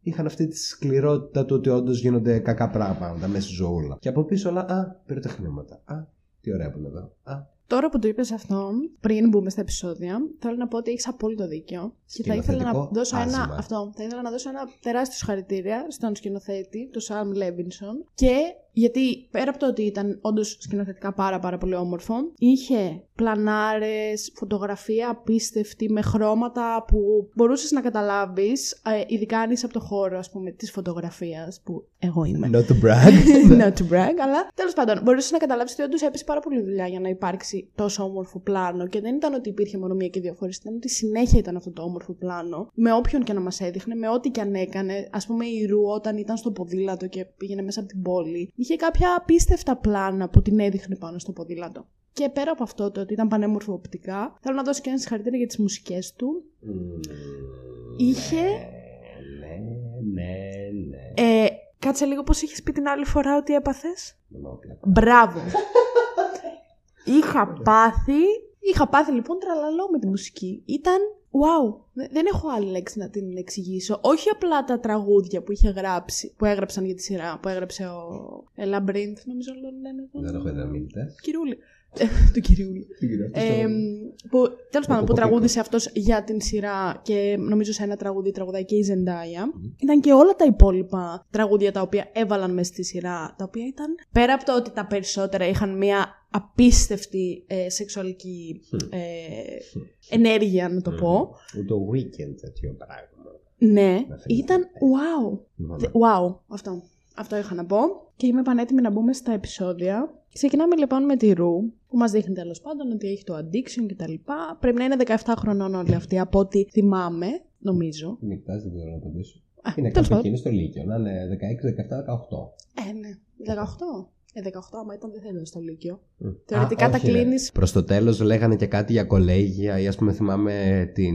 είχαν αυτή τη σκληρότητα του ότι όντως γίνονται κακά πράγματα μέσα στη ζωούλα. Και από πίσω όλα, α, πήρε τα χρήματα. Α, τι ωραία που είναι εδώ. Α, Τώρα που το είπες αυτό, πριν μπούμε στα επεισόδια, θέλω να πω ότι έχεις απόλυτο δίκιο. Και θα ήθελα να Σκηνοθετικό δώσω ένα, άζημα. αυτό, θα ήθελα να δώσω ένα τεράστιο συγχαρητήρια στον σκηνοθέτη, τον Σάμ Λέβινσον. Και γιατί πέρα από το ότι ήταν όντως σκηνοθετικά πάρα πάρα πολύ όμορφο, είχε πλανάρες, φωτογραφία απίστευτη με χρώματα που μπορούσες να καταλάβεις, ε, ειδικά αν είσαι από το χώρο ας πούμε της φωτογραφίας που εγώ είμαι. Not to brag. Not to brag, αλλά τέλος πάντων, μπορούσες να καταλάβεις ότι όντως έπεσε πάρα πολύ δουλειά για να υπάρξει τόσο όμορφο πλάνο. Και δεν ήταν ότι υπήρχε μόνο μία και δύο φορές, ήταν ότι συνέχεια ήταν αυτό το όμορφο πλάνο. Με όποιον και να μας έδειχνε, με ό,τι και αν έκανε. Α πούμε, η Ρου όταν ήταν στο ποδήλατο και πήγαινε μέσα από την πόλη, είχε κάποια απίστευτα πλάνα που την έδειχνε πάνω στο ποδήλατο. Και πέρα από αυτό το ότι ήταν πανέμορφο οπτικά, θέλω να δώσω και ένα συγχαρητήρια για τις μουσικές του. Είχε- Ναι, ναι, ναι. Ε, κάτσε λίγο πώς είχες πει την άλλη φορά ότι έπαθες; Μονόπλακα. Μπράβο. είχα πάθει, είχα πάθει λοιπόν τραλαλό με τη μουσική. Ήταν wow. Δε- Δεν έχω άλλη λέξη να την εξηγήσω. Όχι απλά τα τραγούδια που είχε γράψει, που έγραψαν για τη σειρά, που έγραψε ο ε, Labyrinth, νομίζω λένε τον. Δεν έχω ιδέα μίλητες. Κυριούλη. Ε, του Κυριούλη. Ε, που, τέλος πάντων, που Κοκοπίκο. τραγούδισε αυτός για την σειρά και νομίζω σε ένα τραγούδι τραγουδάει και η Ζεντάια. Ήταν και όλα τα υπόλοιπα τραγούδια τα οποία έβαλαν μέσα στη σειρά, τα οποία ήταν πέρα από το ότι τα περισσότερα είχαν μια απίστευτη ε, σεξουαλική ε, ενέργεια, να το πω. Ούτε το weekend τέτοιο πράγμα. Ναι, Να φαίνεται. ήταν wow. Λοιπόν, Θε- Wow, αυτό. Αυτό είχα να πω. Και είμαι πανέτοιμη να μπούμε στα επεισόδια. Ξεκινάμε λοιπόν με τη Ρου, που μας δείχνει τέλος πάντων ότι έχει το addiction κτλ. Πρέπει να είναι 17 χρονών όλοι αυτοί, από ό,τι θυμάμαι, νομίζω. Μην κοιτάς, δεν μπορώ να απαντήσω. Α, Είναι τέλος κάποιο πάντων. εκείνο στο Λύκειο. Να είναι 16, 17, 18. Ε, ναι. 18. Ε, 18, άμα ήταν δεν θα ήταν στο Λύκειο. Μμ. Θεωρητικά Α, τα όχι, ρε. κλείνεις- Προς το τέλος λέγανε και κάτι για κολέγια ή ας πούμε θυμάμαι την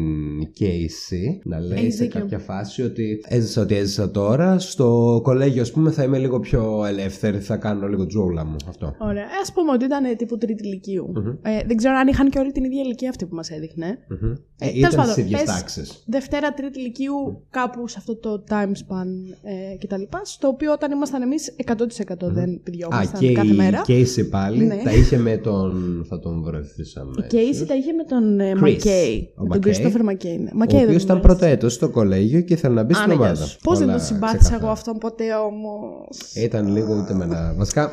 Casey να λέει Έχεις σε δίκιο. κάποια φάση ότι έζησα ότι έζησα τώρα στο κολέγιο ας πούμε θα είμαι λίγο πιο ελεύθερη θα κάνω λίγο τζούλα μου αυτό. Ωραία. Ε, Α πούμε ότι ήταν ε, τύπου τρίτη ηλικίου. Μμμ. Ε, δεν ξέρω αν είχαν και όλη την ίδια ηλικία αυτή που μας έδειχνε. Μμμ. Ε, τέλος ήταν πάντων, στις ίδιες πες- τάξεις. Δευτέρα, τρίτη ηλικίου, κάπου σε αυτό το time span ε, κτλ. Στο οποίο όταν ήμασταν εμείς 100% δεν Α, πηδιόμασταν και κάθε η μέρα. Casey πάλι Ναι. τα είχε με τον... θα τον βοηθήσαμε. Η Casey τα είχε με τον ε, Chris. Μακέι. Ο Με τον McKay. Christopher Μακέι. Ναι. Ο Μακέι οποίος ήταν πρώτο έτος στο κολέγιο και ήθελε να μπει στην ομάδα. Πώς δεν Όλα τον συμπάθησα ξεκάθαρα. εγώ αυτόν ποτέ όμως. Ήταν λίγο ούτε με ένα. Βασικά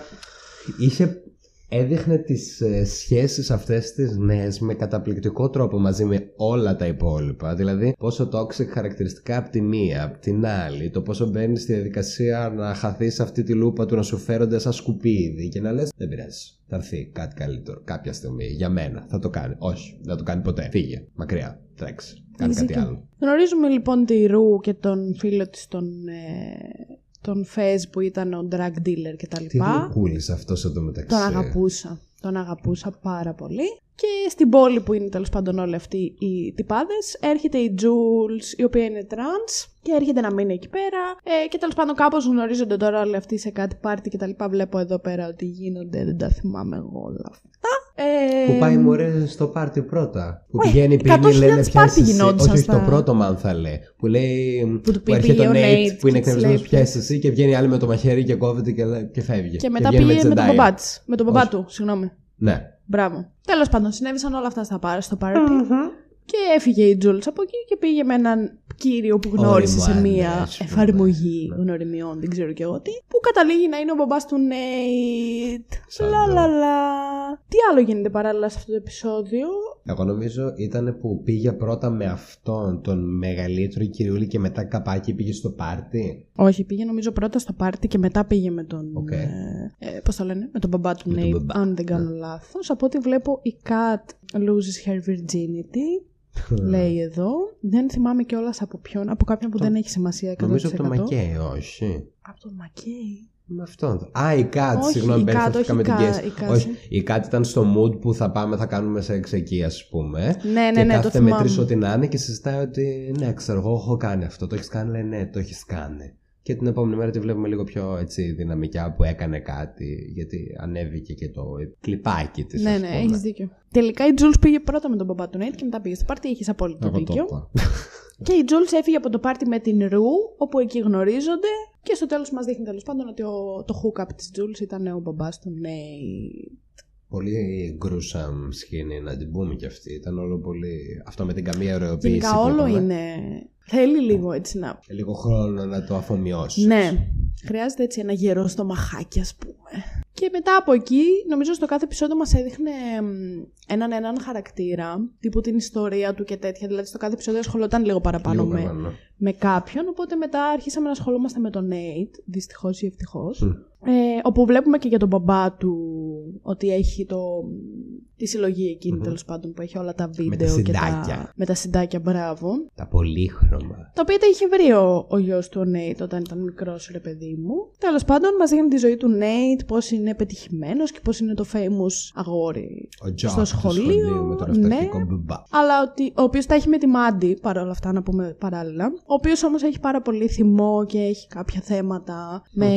είχε. Έδειχνε τις ε, σχέσεις αυτές τις νέες με καταπληκτικό τρόπο μαζί με όλα τα υπόλοιπα. Δηλαδή πόσο toxic χαρακτηριστικά από τη μία, από την άλλη. Το πόσο μπαίνεις στη διαδικασία να χαθείς σε αυτή τη λούπα του να σου φέρονται σαν σκουπίδι και να λες δεν πειράζει. Θα έρθει κάτι καλύτερο κάποια στιγμή για μένα. Θα το κάνει. Όχι, δεν θα το κάνει ποτέ. Φύγε. Μακριά. Τρέξει. Κάνει Έχεις κάτι δίκιο. άλλο. Γνωρίζουμε λοιπόν τη Ρου και τον φίλο της τον, ε, τον Φέζ που ήταν ο drug dealer κτλ. Τι γλυκούλης αυτός εδώ μεταξύ. Τον αγαπούσα. Τον αγαπούσα πάρα πολύ. Και στην πόλη που είναι τέλος πάντων όλοι αυτοί οι τυπάδες, έρχεται η Jules, η οποία είναι trans, και έρχεται να μείνει εκεί πέρα. Ε, και τέλος πάντων, κάπως γνωρίζονται τώρα όλοι αυτοί σε κάτι πάρτι και τα λοιπά. Βλέπω εδώ πέρα ότι γίνονται, δεν τα θυμάμαι εγώ όλα αυτά. Ε, Που πάει μωρέ στο πάρτι πρώτα. Που Ωε, πηγαίνει πίνει, 100.000 λένε πάρτι πιάσεις εσύ. γινόντουσαν Όχι, όχι, το στα- πρώτο μάνθα λέει. Που λέει. Που του που έρχεται πήγε ο ο Nate Nate που είναι και της εκνευρισμένος, λέει, πιάσεις εσύ και βγαίνει άλλη με το μαχαίρι και κόβεται και, λέει- και φεύγει. Και μετά βγαίνει πήγε με, τον Zendaya. μπαμπά της. Με τον μπαμπά Όχι. του, συγγνώμη. Ναι. Μπράβο. Τέλος πάντων, συνέβησαν όλα αυτά στα πάρ, στο πάρτι. Και έφυγε η Jules από εκεί και πήγε με έναν κύριο που γνώρισε σε Ωριμάνες, μία ας πούμε. εφαρμογή Ναι. γνωριμιών, δεν ξέρω και εγώ τι, που καταλήγει να είναι ο μπαμπάς του Νέιτ. Σαν Λα το- λα λα. Τι άλλο γίνεται παράλληλα σε αυτό το επεισόδιο; Εγώ νομίζω ήταν που πήγε πρώτα με αυτόν τον μεγαλύτερο κυριούλη και μετά καπάκι πήγε στο πάρτι. Όχι, πήγε νομίζω πρώτα στο πάρτι και μετά πήγε με τον. Οκ. Ε, ε, Πώς το λένε, με τον μπαμπά του Με τον Νέιτ, μπαμπά. Ναι. αν δεν κάνω λάθος. Από ό,τι βλέπω, η Kat loses her virginity. Λέει εδώ. Δεν θυμάμαι κιόλας από ποιον. Από κάποιον που δεν έχει σημασία 100%. Νομίζω από το Μακέι, όχι. Από τον Μακέι. Με αυτόν. Α, η Κάτ, Όχι, συγγνώμη, η Kat, περιφέρθηκα όχι με την η Kat, Κέση. η Kat. Όχι, η Κάτ ήταν στο mood που θα πάμε, θα κάνουμε σεξ εκεί, ας πούμε. Ναι, ναι, και ναι, το κάθεται με τρει θυμάμαι. ό,τι να είναι και συζητάει ότι ναι, ξέρω εγώ, έχω κάνει αυτό. Το έχεις κάνει, λέει ναι, το έχεις κάνει. Και την επόμενη μέρα τη βλέπουμε λίγο πιο έτσι δυναμικιά που έκανε κάτι, γιατί ανέβηκε και το κλιπάκι της. Ναι, ναι, έχεις δίκιο. Τελικά η Jules πήγε πρώτα με τον μπαμπά του Νέιτ και μετά πήγε στο πάρτι. Έχεις απόλυτο Εγώ το δίκιο. είπα. Και η Jules έφυγε από το πάρτι με την Ρου, όπου εκεί γνωρίζονται. Και στο τέλος μας δείχνει τέλος πάντων ότι ο, το hookup της Jules ήταν ο μπαμπάς του Nate. Πολύ gruesome σκηνή να την πούμε κι αυτή. Ήταν όλο πολύ. Αυτό με την καμία ωρεοποίηση. Γενικά που όλο είπαμε. είναι. Θέλει λίγο έτσι να. Και λίγο χρόνο να το αφομοιώσεις. Ναι. Χρειάζεται έτσι ένα γερό στο μαχάκι, ας πούμε. Και μετά από εκεί, νομίζω στο κάθε επεισόδιο μας έδειχνε μ, έναν έναν χαρακτήρα, τύπου την ιστορία του και τέτοια. Δηλαδή στο κάθε επεισόδιο ασχολόταν λίγο παραπάνω Λίγο με, παραπάνω. με κάποιον. Οπότε μετά αρχίσαμε να ασχολούμαστε με τον Nate, δυστυχώς ή ευτυχώς. Μμ. Ε, όπου βλέπουμε και για τον μπαμπά του ότι έχει το, τη συλλογή εκείνη τέλος πάντων που έχει όλα τα βίντεο τα και τα. συντάκια. Με τα συντάκια, μπράβο. Τα πολύχρωμα. Τα οποία τα είχε βρει ο, ο γιος του ο Νέιτ όταν ήταν μικρός, ρε παιδί μου. Τέλος πάντων, μας δείχνει τη ζωή του Νέιτ, πώς είναι πετυχημένος και πώς είναι το famous αγόρι Ο jock στο σχολείο. με τον ναι. αυταρχικό μπαμπά. Αλλά ότι, ο οποίος τα έχει με τη Μάντι, παρόλα αυτά να πούμε παράλληλα. Ο οποίος όμως έχει πάρα πολύ θυμό και έχει κάποια θέματα με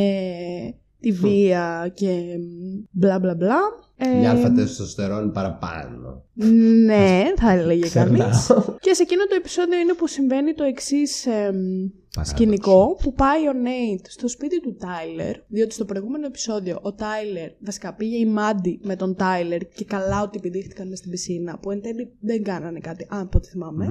τη βία και μπλα μπλα μπλα. Ε, Μια άλφα τεστοστερόνη παραπάνω. ναι, θα έλεγε Ξερνάω. κανείς. Και σε εκείνο το επεισόδιο είναι που συμβαίνει το εξής Παράδοξο. σκηνικό που πάει ο Νέιτ στο σπίτι του Τάιλερ. Διότι στο προηγούμενο επεισόδιο ο Τάιλερ βασικά πήγε η Μάντι με τον Τάιλερ και καλά ότι επιδείχτηκαν μες στην πισίνα που εν τέλει δεν κάνανε κάτι, αν από ό,τι θυμάμαι.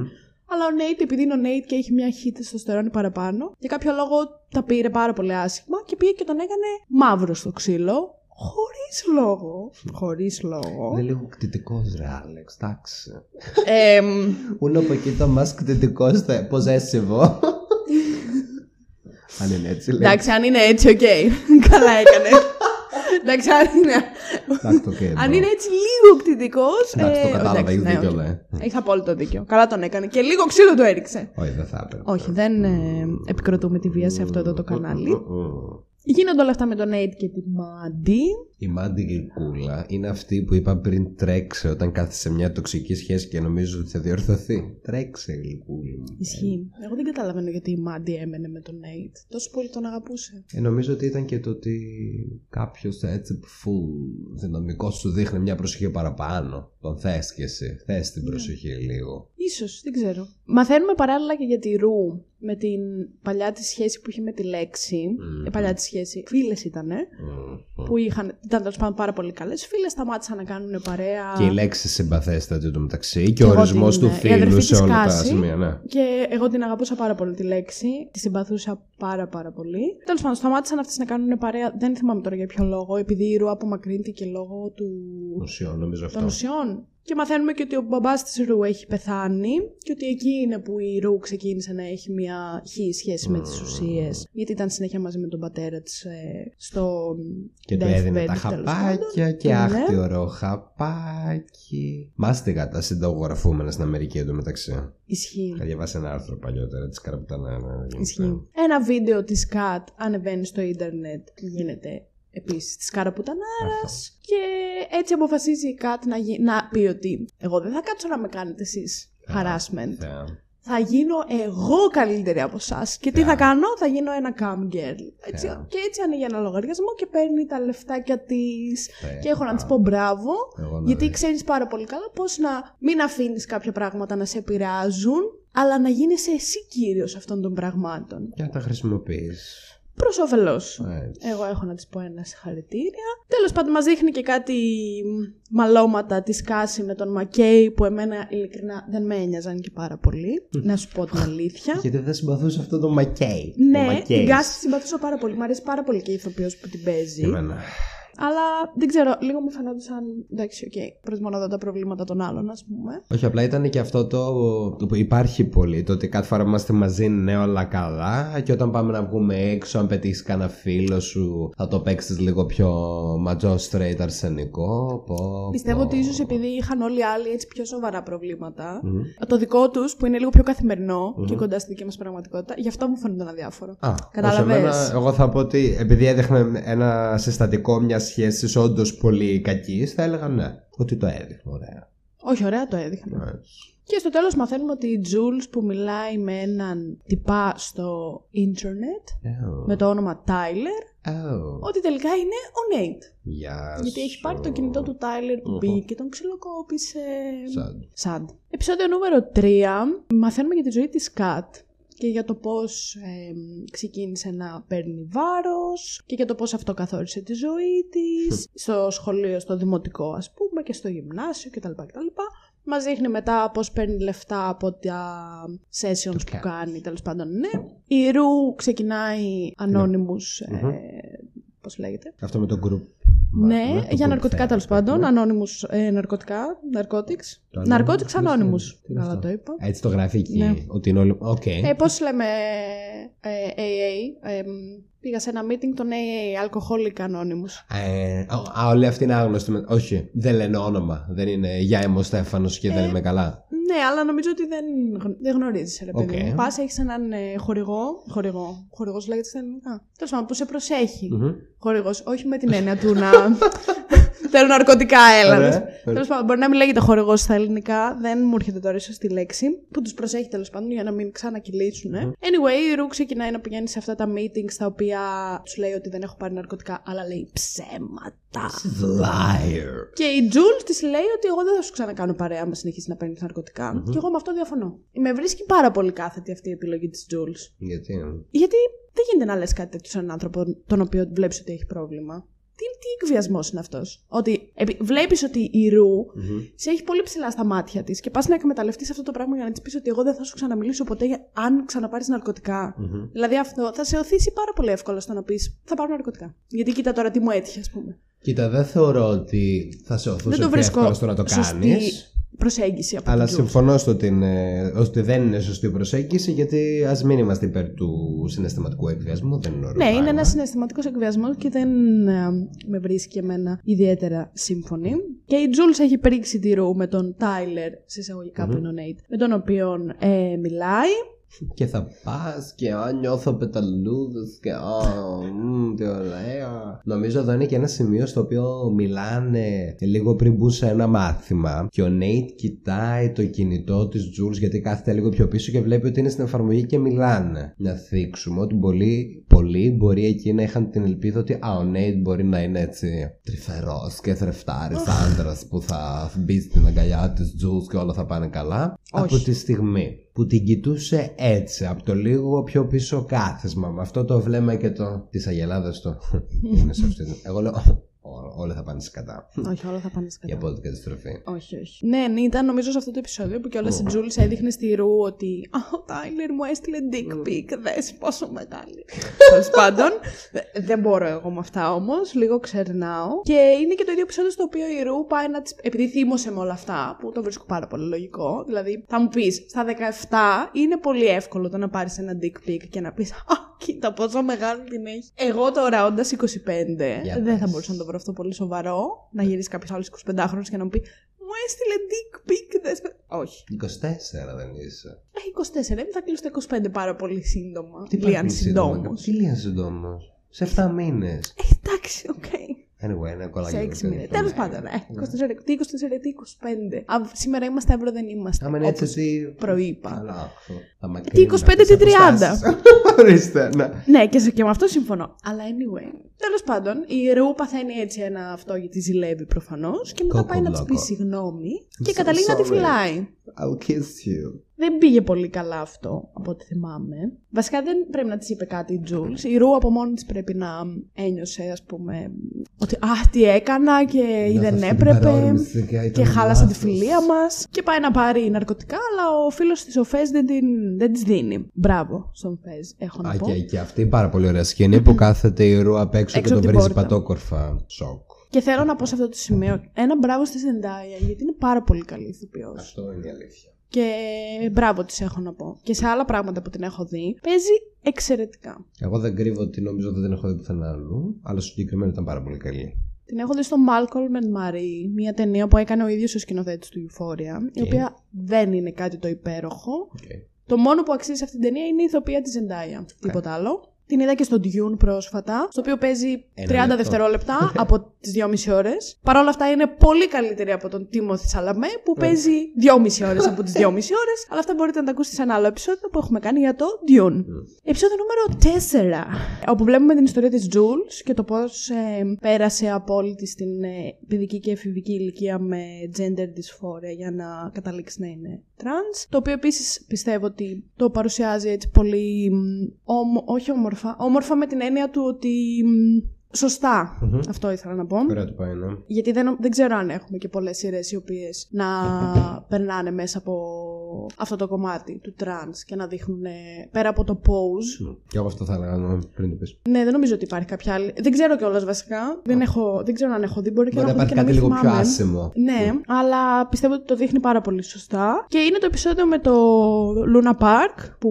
Αλλά ο Νέιτ, επειδή είναι ο Νέιτ και έχει μια χύτη στο στερόνι παραπάνω, για κάποιο λόγο τα πήρε πάρα πολύ άσχημα και πήγε και τον έκανε μαύρο στο ξύλο. Χωρίς λόγο. Χωρίς λόγο. Είναι λίγο κτητικός, ρε Άλεξ, εντάξει. Εμ, Uno poquito más κτητικός possessivo. Αν είναι έτσι, λέει. εντάξει, αν είναι έτσι, οκ. Καλά έκανε. εντάξει, αν είναι. Εντάξει, το okay, αν είναι έτσι λίγο κτητικός. Εντάξει, το κατάλαβα, έχεις δίκιο, ναι. λέει. Έχει απόλυτο δίκιο. Καλά τον έκανε. Και λίγο ξύλο του έριξε. Όχι, δεν θα έπρεπε. Όχι, δεν ε, επικροτούμε τη βία σε αυτό εδώ το κανάλι. Μμμ. Γίνονται όλα αυτά με τον Nate και τη Μάντι. Η Μάντι Γλυκούλα είναι αυτή που είπα πριν τρέξε όταν κάθεσαι σε μια τοξική σχέση και νομίζω ότι θα διορθωθεί. Τρέξε, Γλυκούλη μου. Ισχύει. Εγώ δεν καταλαβαίνω γιατί η Μάντι έμενε με τον Nate. Τόσο πολύ τον αγαπούσε. Ε, νομίζω ότι ήταν και το ότι κάποιος έτσι full δυναμικό σου δείχνει μια προσοχή παραπάνω. Τον θες και εσύ. Θες την προσοχή λίγο. Ίσως, δεν ξέρω. Μαθαίνουμε παράλληλα και για τη Ρου με την παλιά της σχέση που είχε με τη Λέξη. Μμμ. Η παλιά της σχέση. Φίλες ήτανε. Μμμ. Που είχαν, ήταν τέλος πάντων πάρα πολύ καλές φίλες. Σταμάτησαν να κάνουν παρέα. Και η λέξη συμπαθέστατη του μεταξύ και, Και ο εγώ ορισμός την- του η φίλου αδερφή σε της όλα τα Κάση. σημεία. Ναι. Και εγώ την αγαπούσα πάρα πολύ τη Λέξη. Τη συμπαθούσα πάρα πάρα πολύ. Τέλος πάντων, σταμάτησαν αυτές να κάνουν παρέα. Δεν θυμάμαι τώρα για ποιο λόγο. Επειδή η Ρου απομακρύνθηκε λόγω του... Ουσιών, νομίζω αυτό. των ουσιών. Και μαθαίνουμε και ότι ο μπαμπάς της Ρου έχει πεθάνει και ότι εκεί είναι που η Ρου ξεκίνησε να έχει μια χι σχέση με τις ουσίες. Γιατί ήταν συνέχεια μαζί με τον πατέρα της ε, στο Και του deathbed, έδινε τα τέλος χαπάκια πάντων. και Ναι. αχ τι ωραίο χαπάκι. Μάστιγα τα συνταγογραφούμενα στην Αμερική εντωμεταξύ. Ισχύει. Είχα διαβάσει ένα άρθρο παλιότερα τη καραπουτανά. Ισχύει. Ένα βίντεο της Κατ ανεβαίνει στο ίντερνετ και γίνεται επίσης της καραπουτανάρας και έτσι αποφασίζει η Κατ να, γι- να πει ότι εγώ δεν θα κάτσω να με κάνετε εσείς harassment. Θα γίνω εγώ καλύτερη από εσάς. Και τι Θεά. θα κάνω, θα γίνω ένα cam girl. Έτσι, Θεά. και έτσι ανοίγει ένα λογαριασμό και παίρνει τα λεφτάκια της. Θεά. Και έχω να της πω μπράβο, Εγώ να γιατί δεις. ξέρεις πάρα πολύ καλά πώς να μην αφήνεις κάποια πράγματα να σε επηρεάζουν, αλλά να γίνεσαι εσύ κύριος αυτών των πραγμάτων. Και να τα χρησιμοποιείς. Προς όφελός σου. Εγώ έχω να της πω ένα συγχαρητήρια. Τέλος πάντων, μας δείχνει και κάτι μ, μαλώματα της Κάση με τον Μακέι που εμένα ειλικρινά δεν με ένοιαζαν και πάρα πολύ. να σου πω την αλήθεια. Γιατί δεν συμπαθούσε αυτό το Μακέι. Ο Ναι, Μακέις. την Κάση τη συμπαθούσα πάρα πολύ. Μ' αρέσει πάρα πολύ και η ηθοποιός που την παίζει. Εμένα. Αλλά δεν ξέρω, λίγο μου φαινόντουσαν. Εντάξει, ok. Okay, προτιμώ να δω τα προβλήματα των άλλων, ας πούμε. Όχι, απλά ήταν και αυτό το, το που υπάρχει πολύ. Το ότι κάθε φορά που είμαστε μαζί είναι όλα καλά. Και όταν πάμε να βγούμε έξω, αν πετύχεις κανένα φίλο σου, θα το παίξεις λίγο πιο macho straight αρσενικό. Πω, Πιστεύω πω. ότι ίσως επειδή είχαν όλοι οι άλλοι έτσι πιο σοβαρά προβλήματα. Μμμ. Το δικό τους που είναι λίγο πιο καθημερινό και κοντά στη δική μας πραγματικότητα, γι' αυτό μου φαίνονταν αδιάφορο. Α, Κατάλαβες; όχι, εμένα, εγώ θα πω ότι επειδή έδειχνε ένα συστατικό μιας σχέση όντως πολύ κακής, θα έλεγα ναι. Ότι το έδειχνε. Ωραία. Όχι, ωραία το έδειχνε. Ναι. Και στο τέλος μαθαίνουμε ότι η Jules που μιλάει με έναν τυπά στο ίντερνετ Oh. με το όνομα Tyler, Oh. ότι τελικά είναι ο Nate. Γεια Γιατί έχει πάρει το σου. κινητό του Tyler που Μμμ. πήγε και τον ξυλοκόπησε. Σαν. Σαντ. Επισόδιο νούμερο 3. Μαθαίνουμε για τη ζωή της Κατ και για το πώς ε, ξεκίνησε να παίρνει βάρος και για το πώς αυτό καθόρισε τη ζωή της στο σχολείο, στο δημοτικό ας πούμε και στο γυμνάσιο κτλ. κτλ. Μας δείχνει μετά πώς παίρνει λεφτά από τα sessions που κάνει, τέλος πάντων, ναι. Η Ρου ξεκινάει ανώνυμους, ε, πώς λέγεται. Αυτό με το group. Ναι, με το για group ναρκωτικά therapy, τέλος πάντων. ναι. Ανώνυμους ε, ναρκωτικά, narcotics. Το Narcotics Anonymous, Anonymous. τι είναι Καλά αυτό; το είπα. Έτσι το γράφει εκεί. Ναι. Ότι είναι όλοι. Οκ. Ε, πώς λέμε ε, AA, ε, πήγα σε ένα meeting των AA, Alcoholic Anonymous. Ε, α, α, όλοι αυτοί είναι άγνωστοι. με- Όχι, δεν λένε όνομα. Δεν είναι Γεια είμαι ο Στέφανος και δεν Ε, είμαι καλά. Ναι, αλλά νομίζω ότι δεν, γνω- δεν γνωρίζει, ρε παιδί Οκ. μου. Πας, έχεις έναν ε, χορηγό. Χορηγό. Χορηγός λέγεται στα ελληνικά. Τέλος πάντων, που σε προσέχει. Μμμ. Χορηγός, όχι με την έννοια του να. Θέλω ναρκωτικά, έλα. Ωραία, δες. ωραία. Τέλος πάντων, μπορεί να μην λέγεται χορηγός στα ελληνικά, δεν μου έρχεται τώρα ίσως η λέξη. Που τους προσέχει τέλος πάντων για να μην ξανακυλήσουν. Anyway, η Ρου ξεκινάει να πηγαίνει σε αυτά τα meetings τα οποία τους λέει ότι δεν έχω πάρει ναρκωτικά, αλλά λέει ψέματα. Liar. Και η Τζουλ της λέει ότι εγώ δεν θα σου ξανακάνω παρέα άμα συνεχίσεις να παίρνεις ναρκωτικά. Και εγώ με αυτό διαφωνώ. Με βρίσκει πάρα πολύ κάθετη αυτή η επιλογή της Τζουλ. Γιατί. Γιατί δεν γίνεται να λες κάτι τέτοιο σε έναν άνθρωπο τον οποίο βλέπεις ότι έχει πρόβλημα. Τι, τι εκβιασμός είναι αυτός; Ότι βλέπεις ότι η Ρου Μμμ. σε έχει πολύ ψηλά στα μάτια της και πας να εκμεταλλευτείς αυτό το πράγμα για να της πεις ότι εγώ δεν θα σου ξαναμιλήσω ποτέ για- αν ξαναπάρεις ναρκωτικά. Μμμ. Δηλαδή αυτό θα σε οθήσει πάρα πολύ εύκολα στο να πεις Θα πάρω ναρκωτικά. Γιατί κοίτα τώρα τι μου έτυχε, ας πούμε. Κοίτα, δεν θεωρώ ότι θα σε οθούσε δεν το πιο βρίσκω εύκολα στο να το σωστή κάνεις. Προσέγγιση από Αλλά την Τζουλ. συμφωνώ στο ότι, είναι, ότι δεν είναι σωστή προσέγγιση γιατί ας μην είμαστε υπέρ του συναισθηματικού εκβιασμού. Δεν είναι ωραίο Ναι, είναι πράγμα. ένας συναισθηματικός εκβιασμός και δεν ε, με βρίσκει εμένα ιδιαίτερα σύμφωνη. Και η Τζούλς έχει πρίξει τη ρου με τον Τάιλερ, σε εισαγωγικά που είναι ο Νέιτ, με τον οποίο ε, μιλάει. Και θα πας και α, νιώθω πεταλούδες και α, μ, τι ωραία. Νομίζω εδώ είναι και ένα σημείο στο οποίο μιλάνε λίγο πριν μπουν σε ένα μάθημα. Και ο Νέιτ κοιτάει το κινητό της Τζούλς γιατί κάθεται λίγο πιο πίσω και βλέπει ότι είναι στην εφαρμογή και μιλάνε. Να θίξουμε ότι πολλοί, πολλοί μπορεί εκεί να είχαν την ελπίδα ότι α, ο Νέιτ μπορεί να είναι έτσι τρυφερός και θρεφτάρης άντρας που θα μπει στην αγκαλιά της Τζούλς και όλα θα πάνε καλά. Όχι. Από τη στιγμή που την κοιτούσε έτσι, από το λίγο πιο πίσω κάθισμα, με αυτό το βλέμμα και το. της αγελάδας το. είναι σε αυτή. την- Εγώ λέω. «Ω, Όλα θα πάνε σκατά. όχι, όλα θα πάνε Η σκατά. απόδειξη καταστροφή. Όχι, όχι. Ναι, ναι, ήταν νομίζω σε αυτό το επεισόδιο που κιόλας η Τζούλ έδειχνε στη Ρου ότι Α, ο Τάιλερ μου έστειλε dick pic. Δες πόσο μεγάλη. Τέλος πάντων. δε- Δεν μπορώ εγώ με αυτά όμως. Λίγο ξερνάω. Και είναι και το ίδιο επεισόδιο στο οποίο η Ρου πάει να της. Επειδή θύμωσε με όλα αυτά, που το βρίσκω πάρα πολύ λογικό. Δηλαδή, θα μου πεις, στα 17 είναι πολύ εύκολο το να πάρεις ένα dick pic και να πεις Α, κοίτα πόσο μεγάλη την έχει. Εγώ τώρα, όντας 25, Για δεν θα πες. μπορούσα να το βρω αυτό πολύ σοβαρό. Να γυρίσει κάποιος άλλος 25χρονο και να μου πει Μου έστειλε dick pic. δες με». Όχι. 24 δεν είσαι. Έχει 24, θα κλείσω το 25 πάρα πολύ σύντομα. Τι Λίαν πάει συντόμως. σύντομα, Τι λίαν συντόμως. Σε 7 μήνες. Ε, εντάξει, οκ. Anyway, είναι κωλάκι. Σε 6 μήνες. Τέλος πάντων, ε, 24, τι 24, τι 25. Α, σήμερα είμαστε αύριο δεν είμαστε. Άμα είναι έτσι, όπως τι. προείπα. Καλά, αυτό. Θα με Τι κρίνουν 25, αυτές τι οι 30. αποστάσεις. Ορίστε, ναι. Ναι, και, σε- και με αυτό συμφωνώ. Αλλά anyway. Τέλος πάντων, η Ρου παθαίνει έτσι ένα αυτό γιατί τη ζηλεύει προφανώς. Και μετά πάει να της πει Κόκομπλόκο. συγγνώμη και so καταλήγει να τη sorry. φυλάει. I'll kiss you. Δεν πήγε πολύ καλά αυτό, από ό,τι θυμάμαι. Βασικά δεν πρέπει να της είπε κάτι η Τζούλς. Η Ρου από μόνη της πρέπει να ένιωσε, ας πούμε, ότι Α, τι έκανα και Νιώθω δεν αυτή την έπρεπε. παρόρμηση και ήταν Και χάλασα τη λάθος. φιλία μας. Και πάει να πάρει ναρκωτικά, αλλά ο φίλος της ο Φέζ δεν, την, δεν της δίνει. Μπράβο στον Φέζ, έχω να Α, πω. και, και αυτή η πάρα πολύ ωραία σκηνή που κάθεται η Ρου απ' έξω Έξω και από τον την βρίζει πόρτα. πατόκορφα. Σοκ. Και θέλω να πω σε αυτό το σημείο ένα μπράβο στη Ζεντάια, γιατί είναι πάρα πολύ καλή ηθοποιός. Αυτό είναι η αλήθεια. Και μπράβο της έχω να πω. Και σε άλλα πράγματα που την έχω δει, παίζει εξαιρετικά. Εγώ δεν κρύβω ότι νόμιζα ότι δεν έχω δει πουθενά αλλού, αλλά στο συγκεκριμένο ήταν πάρα πολύ καλή. Την έχω δει στο Malcolm and Marie, μια ταινία που έκανε ο ίδιος ο σκηνοθέτης του Euphoria, η Οκ. οποία δεν είναι κάτι το υπέροχο. Okay. Το μόνο που αξίζει σε αυτήν την ταινία είναι η ηθοποιία της Zendaya, τίποτα άλλο. Την είδα και στο Dune πρόσφατα, στο οποίο παίζει 30 Ένα λεπτό. δευτερόλεπτα από τις 2,5 ώρες. Παρ' όλα αυτά είναι πολύ καλύτερη από τον Timothée Chalamet που Ναι. παίζει 2,5 ώρες από τις 2,5 ώρες. Αλλά αυτά μπορείτε να τα ακούσετε σε ένα άλλο επεισόδιο που έχουμε κάνει για το Dune. Επεισόδιο νούμερο 4. Όπου βλέπουμε την ιστορία της Jules και το πώς πέρασε από όλη της την ε, παιδική και εφηβική ηλικία με gender dysphoria για να καταλήξει να είναι trans. Το οποίο επίσης πιστεύω ότι το παρουσιάζει έτσι πολύ. μ, όμο- όχι όμορφα. Όμορφα με την έννοια του ότι. μ, σωστά Αυτό ήθελα να πω. Ωραία το πάει, ναι. Γιατί δεν, δεν ξέρω αν έχουμε και πολλές σειρές οι οποίες να περνάνε μέσα από αυτό το κομμάτι του τρανς και να δείχνουν ε, πέρα από το pose. Και εγώ αυτό θα έλεγα ναι, πριν το πεις. Ναι, δεν νομίζω ότι υπάρχει κάποια άλλη. Δεν ξέρω κιόλας βασικά. Δεν, έχω, δεν ξέρω αν έχω δει. Μπορεί και Μπορεί να να έχω δει υπάρχει και να κάτι μην λίγο πιο θυμάμαι. άσημο. Ναι, αλλά πιστεύω ότι το δείχνει πάρα πολύ σωστά. Και είναι το επεισόδιο με το Luna Park που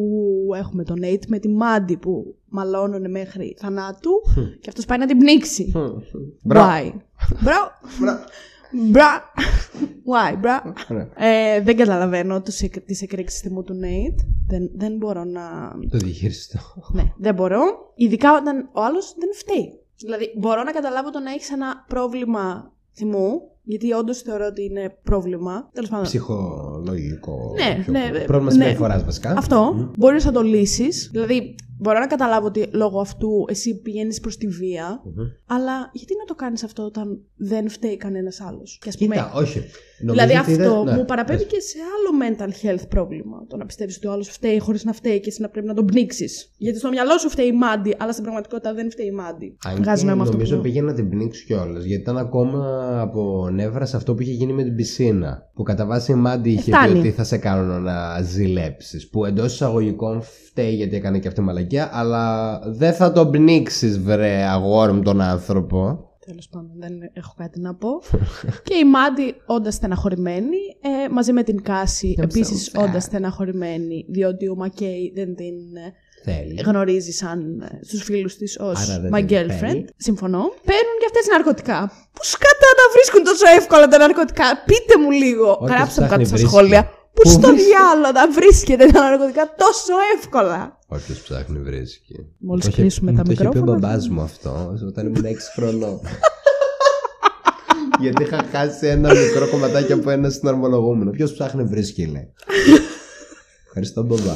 έχουμε τον Nate με τη Mandy που μαλώνουν μέχρι θανάτου και αυτός πάει να την πνίξει. Μπράβο. Why? Μπρα. Μπρα. Why, μπρα; Ωραία. Ε, δεν καταλαβαίνω τους εκ- τις εκρήξεις θυμού του Nate. Δεν, δεν μπορώ να... Το διαχειριστώ. Ναι, δεν μπορώ. Ειδικά όταν ο άλλος δεν φταίει. Δηλαδή, μπορώ να καταλάβω το να έχεις ένα πρόβλημα θυμού, γιατί όντως θεωρώ ότι είναι πρόβλημα. Τέλος πάντων. Ψυχολογικό. Ναι, πιο- ναι, Πρόβλημα ναι. συμπεριφοράς βασικά. Αυτό μπορείς να το λύσεις. Δηλαδή, μπορώ να καταλάβω ότι λόγω αυτού εσύ πηγαίνεις προς τη βία, Μμμ. αλλά γιατί να το κάνεις αυτό όταν δεν φταίει κανένας άλλος; Και ας πούμε, Κοίτα, όχι. Δηλαδή Νομίζω ότι αυτό δεν- ναι, μου παραπέμπει πες. και σε άλλο mental health πρόβλημα. Το να πιστεύεις ότι ο άλλος φταίει χωρίς να φταίει και εσύ να πρέπει να τον πνίξεις. Γιατί στο μυαλό σου φταίει η Μάντι, αλλά στην πραγματικότητα δεν φταίει η Μάντι. Αν Βγάζει και νόημα αυτό που νομίζω λέω. πήγαινε να την πνίξει κιόλας. Γιατί ήταν ακόμα από νεύρα σε αυτό που είχε γίνει με την πισίνα. Που κατά βάση η Μάντι είχε πει φτάνει. ότι θα σε κάνω να ζηλέψεις. Που εντός εισαγωγικών φταίει γιατί έκανε και αυτή η μαλακία. Αλλά δεν θα τον πνίξεις, βρε αγόρι μου τον άνθρωπο. Τέλος πάντων, δεν έχω κάτι να πω. και η Μάντι, όντας στεναχωρημένη, ε, μαζί με την Κάση, I'm so επίσης sad. όντας στεναχωρημένη, διότι ο Μακέι δεν την ε, Θέλει. γνωρίζει σαν ε, στους φίλους της ως Άρα δεν my την girlfriend. θέλει. Συμφωνώ. Παίρνουν και αυτές ναρκωτικά. Πού σκατά να βρίσκουν τόσο εύκολα τα ναρκωτικά; Πείτε μου λίγο. Ό,τι Γράψτε μου ψάχνει κάτω στα βρίσκει. σχόλια. Πού Πού στο βρίσκει; διάλογο να βρίσκεται τα ναρκωτικά τόσο εύκολα; Όποιο ψάχνει βρίσκει. Μόλις Το είχε- κλείσουμε τα Το είχε πει ο μικρόφωνα. μπαμπάς μου αυτό όταν ήμουν 6 χρονών. Γιατί είχα χάσει ένα μικρό κομματάκι από ένα συναρμολογούμενο. Ποιος ψάχνει βρίσκει, λέει. Ευχαριστώ, μπαμπά.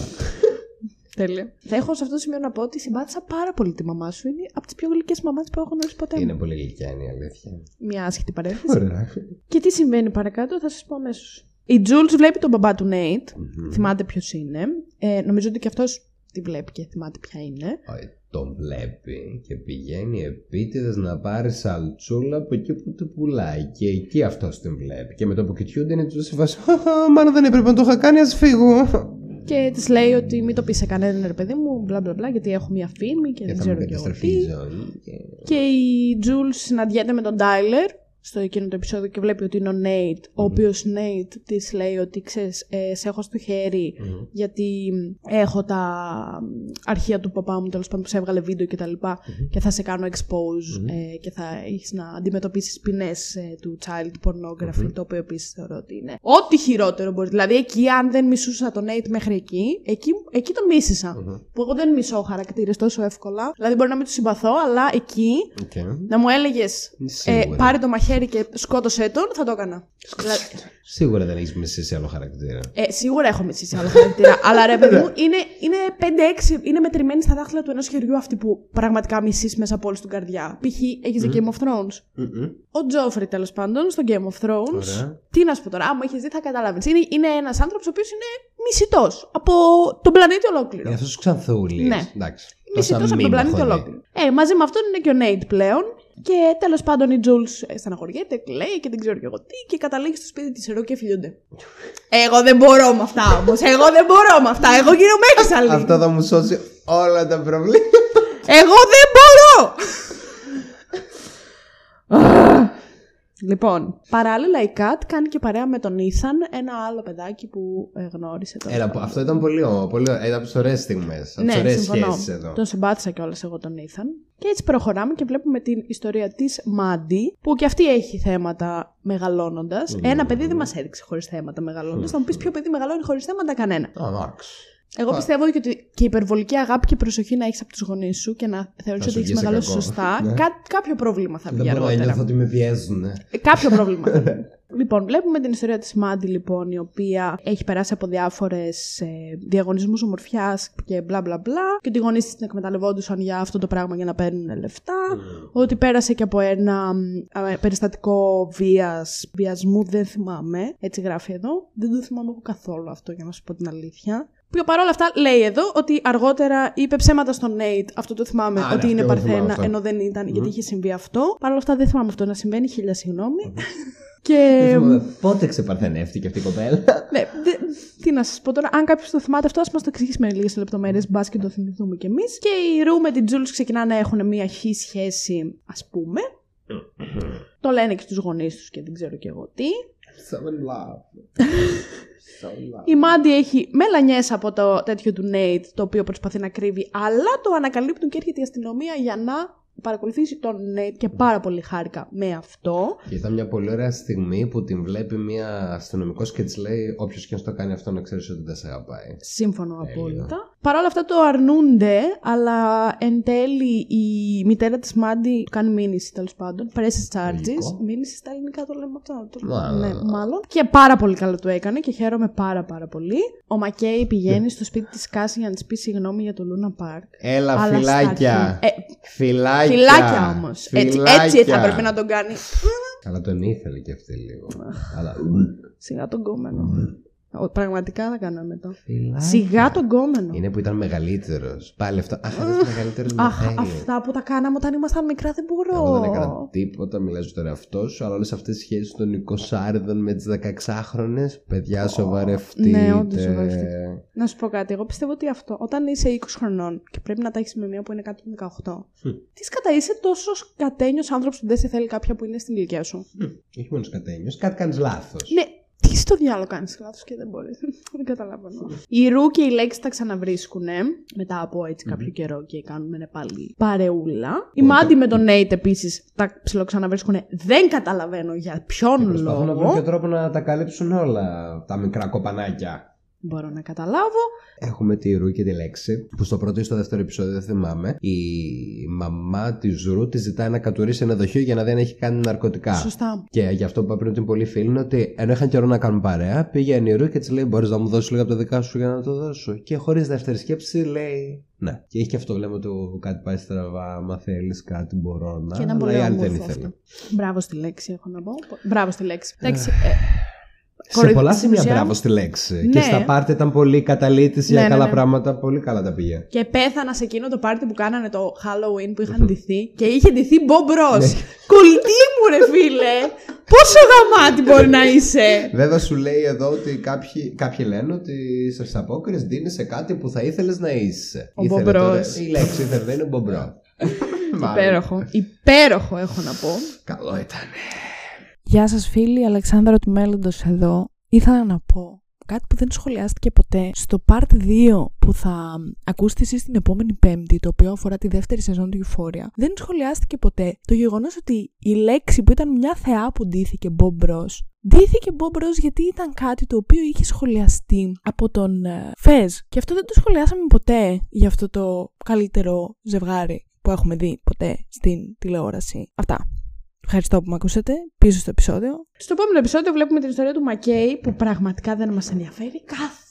Τέλεια. Θα έχω σε αυτό το σημείο να πω ότι συμπάθησα πάρα πολύ τη μαμά σου. Είναι από τις πιο γλυκές μαμάδε που έχω γνωρίσει ποτέ. Είναι πολύ γλυκιά είναι η αλήθεια. Μια άσχετη παρένθεση. Ωραία. και τι συμβαίνει παρακάτω, θα σας πω αμέσως. Η Jules βλέπει τον μπαμπά του Νέιτ. Θυμάται ποιος είναι. Ε, νομίζω ότι και αυτός τη βλέπει και θυμάται ποια είναι. Όχι, Τον βλέπει και πηγαίνει επίτηδες να πάρει σαλτσούλα από εκεί που του πουλάει. Και εκεί αυτός την βλέπει. Και με το που κοιτιούνται είναι του σε φάση. «Χαχα, Μάλλον δεν έπρεπε να το είχα κάνει, ας φύγω. Και της λέει ότι μην το πεις σε κανέναν ρε παιδί μου, μπλα μπλα μπλα, γιατί έχω μια φήμη και, Και δεν θα μου ξέρω και εγώ καταστραφεί η τι. ζωή. και- Και η Jules συναντιέται με τον Τάιλερ στο εκείνο το επεισόδιο και βλέπει ότι είναι ο Νέιτ, ο οποίος Νέιτ της λέει ότι ξέρεις, ε, σε έχω στο χέρι Μμμ. γιατί έχω τα αρχεία του παπά μου τέλος πάντων που σε έβγαλε βίντεο και τα λοιπα και θα σε κάνω expose ε, και θα έχεις να αντιμετωπίσεις ποινές ε, του child pornography, το οποίο επίσης θεωρώ ότι είναι ό,τι χειρότερο μπορεί. Δηλαδή εκεί, αν δεν μισούσα τον Nate μέχρι εκεί, εκεί, εκεί τον μισησα Που εγώ δεν μισώ χαρακτήρες τόσο εύκολα. Δηλαδή μπορεί να μην τους συμπαθώ, αλλά εκεί Οκ. να μου έλεγες ε, Σίγουρα. πάρε το μαχαίρι και σκότωσέ τον, θα το έκανα. Δηλαδή, Σίγουρα δεν έχεις μισήσει άλλο χαρακτήρα. ε, σίγουρα έχω μισήσει άλλο χαρακτήρα. αλλά ρε παιδί μου, είναι, είναι 5-6, είναι μετρημένοι στα δάχτυλα του ενός χεριού αυτοί που πραγματικά μισείς μέσα από όλη την καρδιά. Π.χ. έχεις δει Game of Thrones. Μμμ. Ο Τζόφρι τέλος πάντων στο Game of Thrones. Ωραία. Τι να σου πω τώρα, άμα έχεις δει θα καταλάβεις. Είναι, είναι ένας άνθρωπος ο οποίος είναι μισητός από τον πλανήτη ολόκληρο. Είναι αυτός ο ξανθούλης. Ναι. Εντάξει. Μισητός Τόσα από meme τον πλανήτη έχω δει. ολόκληρο. Ε, μαζί με αυτόν είναι και ο Νέιτ πλέον. Και τέλος πάντων η Τζούλ στεναχωριέται, κλαίει και δεν ξέρω και εγώ τι. Και καταλήγει στο σπίτι της Ρο και φιλιούνται. Εγώ δεν μπορώ με αυτά όμως. Εγώ δεν μπορώ με αυτά. Εγώ γίνομαι έξαλλη. Αυτό θα μου σώσει όλα τα προβλήματα. Εγώ δεν μπορώ! λοιπόν, παράλληλα η Κατ κάνει και παρέα με τον Ήθαν ένα άλλο παιδάκι που ε, γνώρισε τώρα. Έλα, αυτό ήταν πολύ ωραίο. Πολύ ωραίο. Ήταν από τις ωραίες στιγμές. Από τις Ναι, ωραίες συμφωνώ. σχέσεις εδώ. Τον συμπάθησα κιόλας εγώ τον Ήθαν. Και έτσι προχωράμε και βλέπουμε την ιστορία της Μάντι, που και αυτή έχει θέματα μεγαλώνοντας. Ένα παιδί δεν μας έδειξε χωρίς θέματα μεγαλώνοντας. Θα μου πεις ποιο παιδί μεγαλώνει χωρίς θέματα, κανένα. Α, εντάξει. Εγώ πιστεύω και ότι και η υπερβολική αγάπη και προσοχή να έχεις από τους γονείς σου και να θεωρείς Θα ότι σου έχεις βγει σε μεγαλώσει κακό. σωστά, Ναι. κά- κάποιο πρόβλημα θα βγει Δεν μπορώ να νιώθω αργότερα. ότι με πιέζουν. Ε, Κάποιο πρόβλημα. θα βγει. λοιπόν, βλέπουμε την ιστορία της Μάντι, λοιπόν, η οποία έχει περάσει από διάφορες ε, διαγωνισμούς ομορφιάς και μπλα μπλα μπλα και ότι οι γονείς της την εκμεταλλευόντουσαν για αυτό το πράγμα για να παίρνουν λεφτά. Ότι πέρασε και από ένα μ, ε, περιστατικό βίας, βιασμού, δεν θυμάμαι. Έτσι γράφει εδώ. Δεν το θυμάμαι εγώ καθόλου αυτό, για να σου πω την αλήθεια. Που παρόλα αυτά λέει εδώ ότι αργότερα είπε ψέματα στον Νέιτ. Αυτό το θυμάμαι Α, ναι, ότι είναι αυτό το θυμάμαι παρθένα, αυτό. ενώ δεν ήταν, γιατί είχε συμβεί αυτό. Παρ' όλα αυτά δεν θυμάμαι αυτό να συμβαίνει. Χίλια συγγνώμη. Δεν Και. θυμάμαι Πότε ξεπαρθενεύτηκε αυτή η κοπέλα. Ναι, δε- τι να σας πω τώρα, αν κάποιος το θυμάται αυτό, ας μας το εξηγήσει με λίγες λεπτομέρειες, μπας και το θυμηθούμε κι εμείς. Και η Ρου με την Τζούλς ξεκινάνε να έχουν μια χή σχέση, ας πούμε. το λένε και στους γονείς τους και δεν ξέρω κι εγώ τι. So in love. So in love. Η Μάντι έχει μελανιές από το τέτοιο του Νέιτ, το οποίο προσπαθεί να κρύβει, αλλά το ανακαλύπτουν και έρχεται η αστυνομία για να παρακολουθήσει τον Νέιτ και πάρα πολύ χάρηκα με αυτό. Και ήταν μια πολύ ωραία στιγμή που την βλέπει μια αστυνομικό και της λέει: Όποιος και αν στο κάνει αυτό, να ξέρεις ότι δεν σε αγαπάει. Συμφωνώ Τέλειο. απόλυτα. Παρ' όλα αυτά το αρνούνται, αλλά εν τέλει η μητέρα της Μάντι κάνει μήνυση τέλος πάντων. Presses charges. Λογικό. Μήνυση στα ελληνικά το λέμε αυτό. Το... Μα, ναι, ναι. μάλλον. Και πάρα πολύ καλό το έκανε και χαίρομαι πάρα πάρα πολύ. Ο Μακέι πηγαίνει στο σπίτι της Κάση για να της πει συγγνώμη για το Λούνα Πάρκ. Έλα, Αλλά σταφυλάκια. αρχή- Ε, Φυλάκια. Φυλάκια όμως. Έτσι, Φυλάκια. έτσι θα έπρεπε να τον κάνει. Αλλά τον ήθελε και αυτή λίγο. Αλλά. Σιγά τον κόμενο. Ο- Πραγματικά θα κάναμε το. Φυλάκια. Σιγά τον κόμενο. Είναι που ήταν μεγαλύτερος. Πάλι αυτό. Αχ, αυτός είναι μεγαλύτερος με Αχ, θέλει. αυτά που τα κάναμε όταν ήμασταν μικρά δεν μπορώ. Εγώ δεν έκανα τίποτα, μιλάω στον εαυτό σου, αλλά όλες αυτές τι σχέσεις των 20 με τις 16χρονε, παιδιά, σοβαρευτείτε. ναι, όντως σοβαρευτείτε. Να σου πω κάτι. Εγώ πιστεύω ότι αυτό, όταν είσαι 20 χρονών και πρέπει να τα έχεις με μία που είναι κάτω από 18, τι σκατά είσαι τόσο κατένιο άνθρωπος που δεν σε θέλει κάποια που είναι στην ηλικία σου. Μμ, Όχι μόνος σκατένιος, κάτι κάνεις λάθος. Ναι, τι στο διάλογο κάνεις λάθος και δεν μπορείς. δεν καταλαβαίνω. Η Ρου και η Λέξη τα ξαναβρίσκουν μετά από έτσι κάποιο καιρό και κάνουν ναι, πάλι παρεούλα. Η Ωραία. Μάντι με τον Νέιτ επίσης τα ψιλοξαναβρίσκουν. Δεν καταλαβαίνω για ποιον Προσπαθούν να βρουν λόγο. και τρόπο να τα καλύψουν όλα τα μικρά κοπανάκια. Μπορώ να καταλάβω. Έχουμε τη Ρου και τη Λέξη, που στο πρώτο ή στο δεύτερο επεισόδιο δεν θυμάμαι. Η μαμά της Ρου τη ζητάει να κατουρίσει ένα δοχείο για να δει αν έχει κάνει ναρκωτικά. Σωστά. Και γι' αυτό που είπα πριν ότι είναι πολύ φίλοι είναι ότι ενώ είχαν καιρό να κάνουν παρέα, πήγε η Ρου και της λέει: Μπορείς να μου δώσεις λίγα από τα δικά σου για να το δώσω. Και χωρίς δεύτερη σκέψη λέει: Ναι. Και έχει και αυτό λέμε του κάτι πάει στραβά. Άμα θέλεις κάτι μπορώ να. Και ήταν αλλά πολύ η άλλη δεν όμορφο ήθελε. αυτό. Μπράβο στη λέξη, έχω να πω. Μπράβο στη λέξη. Ε. Εντάξει, ε, Σε κοροϊδ- πολλά στην σημεία ουσία- μπράβο στη λέξη. Ναι. Και στα πάρτι ήταν πολύ καταλήτη για Ναι, ναι, καλά ναι. πράγματα. Πολύ καλά τα πήγε. Και πέθανα σε εκείνο το πάρτι που κάνανε το Halloween που είχαν ντυθεί και είχε ντυθεί Bob Ross. Ναι. Κολλητή μου, ρε φίλε! Πόσο γαμάτι μπορεί να είσαι! Βέβαια σου λέει εδώ ότι κάποιοι, κάποιοι λένε ότι στις απόκριες δίνεις σε κάτι που θα ήθελες να είσαι. Ο Ήθελε Μπομπρός. τώρα- Η λέξη ήθελε δεν είναι μπομπρό. Μάλλον. Υπέροχο. Υπέροχο έχω να πω. Καλό ήταν. Γεια σας φίλοι, Αλεξάνδρα του Μέλλοντος εδώ. Ήθελα να πω κάτι που δεν σχολιάστηκε ποτέ. Στο part 2 που θα ακούσετε εσείς την επόμενη πέμπτη, το οποίο αφορά τη δεύτερη σεζόν του Euphoria, δεν σχολιάστηκε ποτέ το γεγονός ότι η λέξη που ήταν μια θεά που ντύθηκε Bob Ross, ντύθηκε Bob Ross γιατί ήταν κάτι το οποίο είχε σχολιαστεί από τον ε, Φεζ. Και αυτό δεν το σχολιάσαμε ποτέ για αυτό το καλύτερο ζευγάρι που έχουμε δει ποτέ στην τηλεόραση. Αυτά. Ευχαριστώ που με ακούσατε. Πίσω στο επεισόδιο. Στο επόμενο επεισόδιο βλέπουμε την ιστορία του Μακέι που πραγματικά δεν μας ενδιαφέρει καθόλου.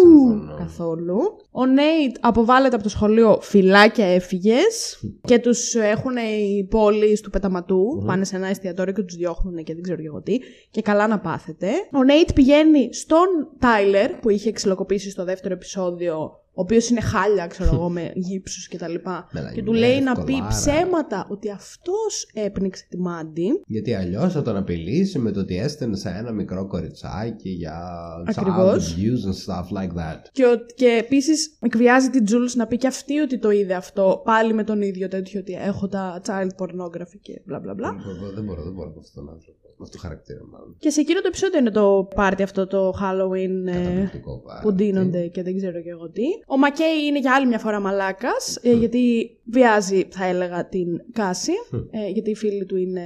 Συμφωνώ. Καθόλου. Ο Νέιτ αποβάλλεται από το σχολείο φυλάκια έφυγες και τους έχουν οι πόλεις του πεταματού. Μμμ. Πάνε σε ένα εστιατόριο και τους διώχνουν και δεν ξέρω και εγώ τι. Και καλά να πάθετε. Ο Νέιτ πηγαίνει στον Τάιλερ που είχε ξυλοκοπήσει στο δεύτερο επεισόδιο. Ο οποίος είναι χάλια, ξέρω εγώ, με γύψους και τα λοιπά. Μελανιά, Και του λέει να πει ευκολάρα. ψέματα ότι αυτός έπνιξε τη Μάντι. Γιατί αλλιώς θα τον απειλήσει με το ότι έστενε σε ένα μικρό κοριτσάκι για Ακριβώς. child abuse and stuff like that. Και, ο- και επίσης εκβιάζει την Τζούλς να πει και αυτή ότι το είδε αυτό. Πάλι με τον ίδιο τέτοιο ότι έχω τα child pornography και μπλα μπλα μπλα. Δεν μπορώ, δεν μπορώ, δεν μπορώ με αυτόν τον άνθρωπο. Με αυτό το χαρακτήρα μάλλον. Και σε εκείνο το επεισόδιο είναι το πάρτι αυτό το Halloween ε, Καταπληκτικό πάρα. που ντύνονται και δεν ξέρω και εγώ τι. Ο Μακέι είναι για άλλη μια φορά μαλάκας, γιατί βιάζει, θα έλεγα, την Κάση. ε, γιατί οι φίλοι του είναι.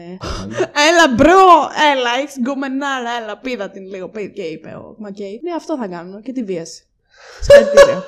Έλα, bro! Έλα, έχεις γκομενάρα, έλα, πήδα την λίγο. Πήδα και είπε ο Μακέι. Ναι, αυτό θα κάνω και τη βίασε. Συγχαρητήρια.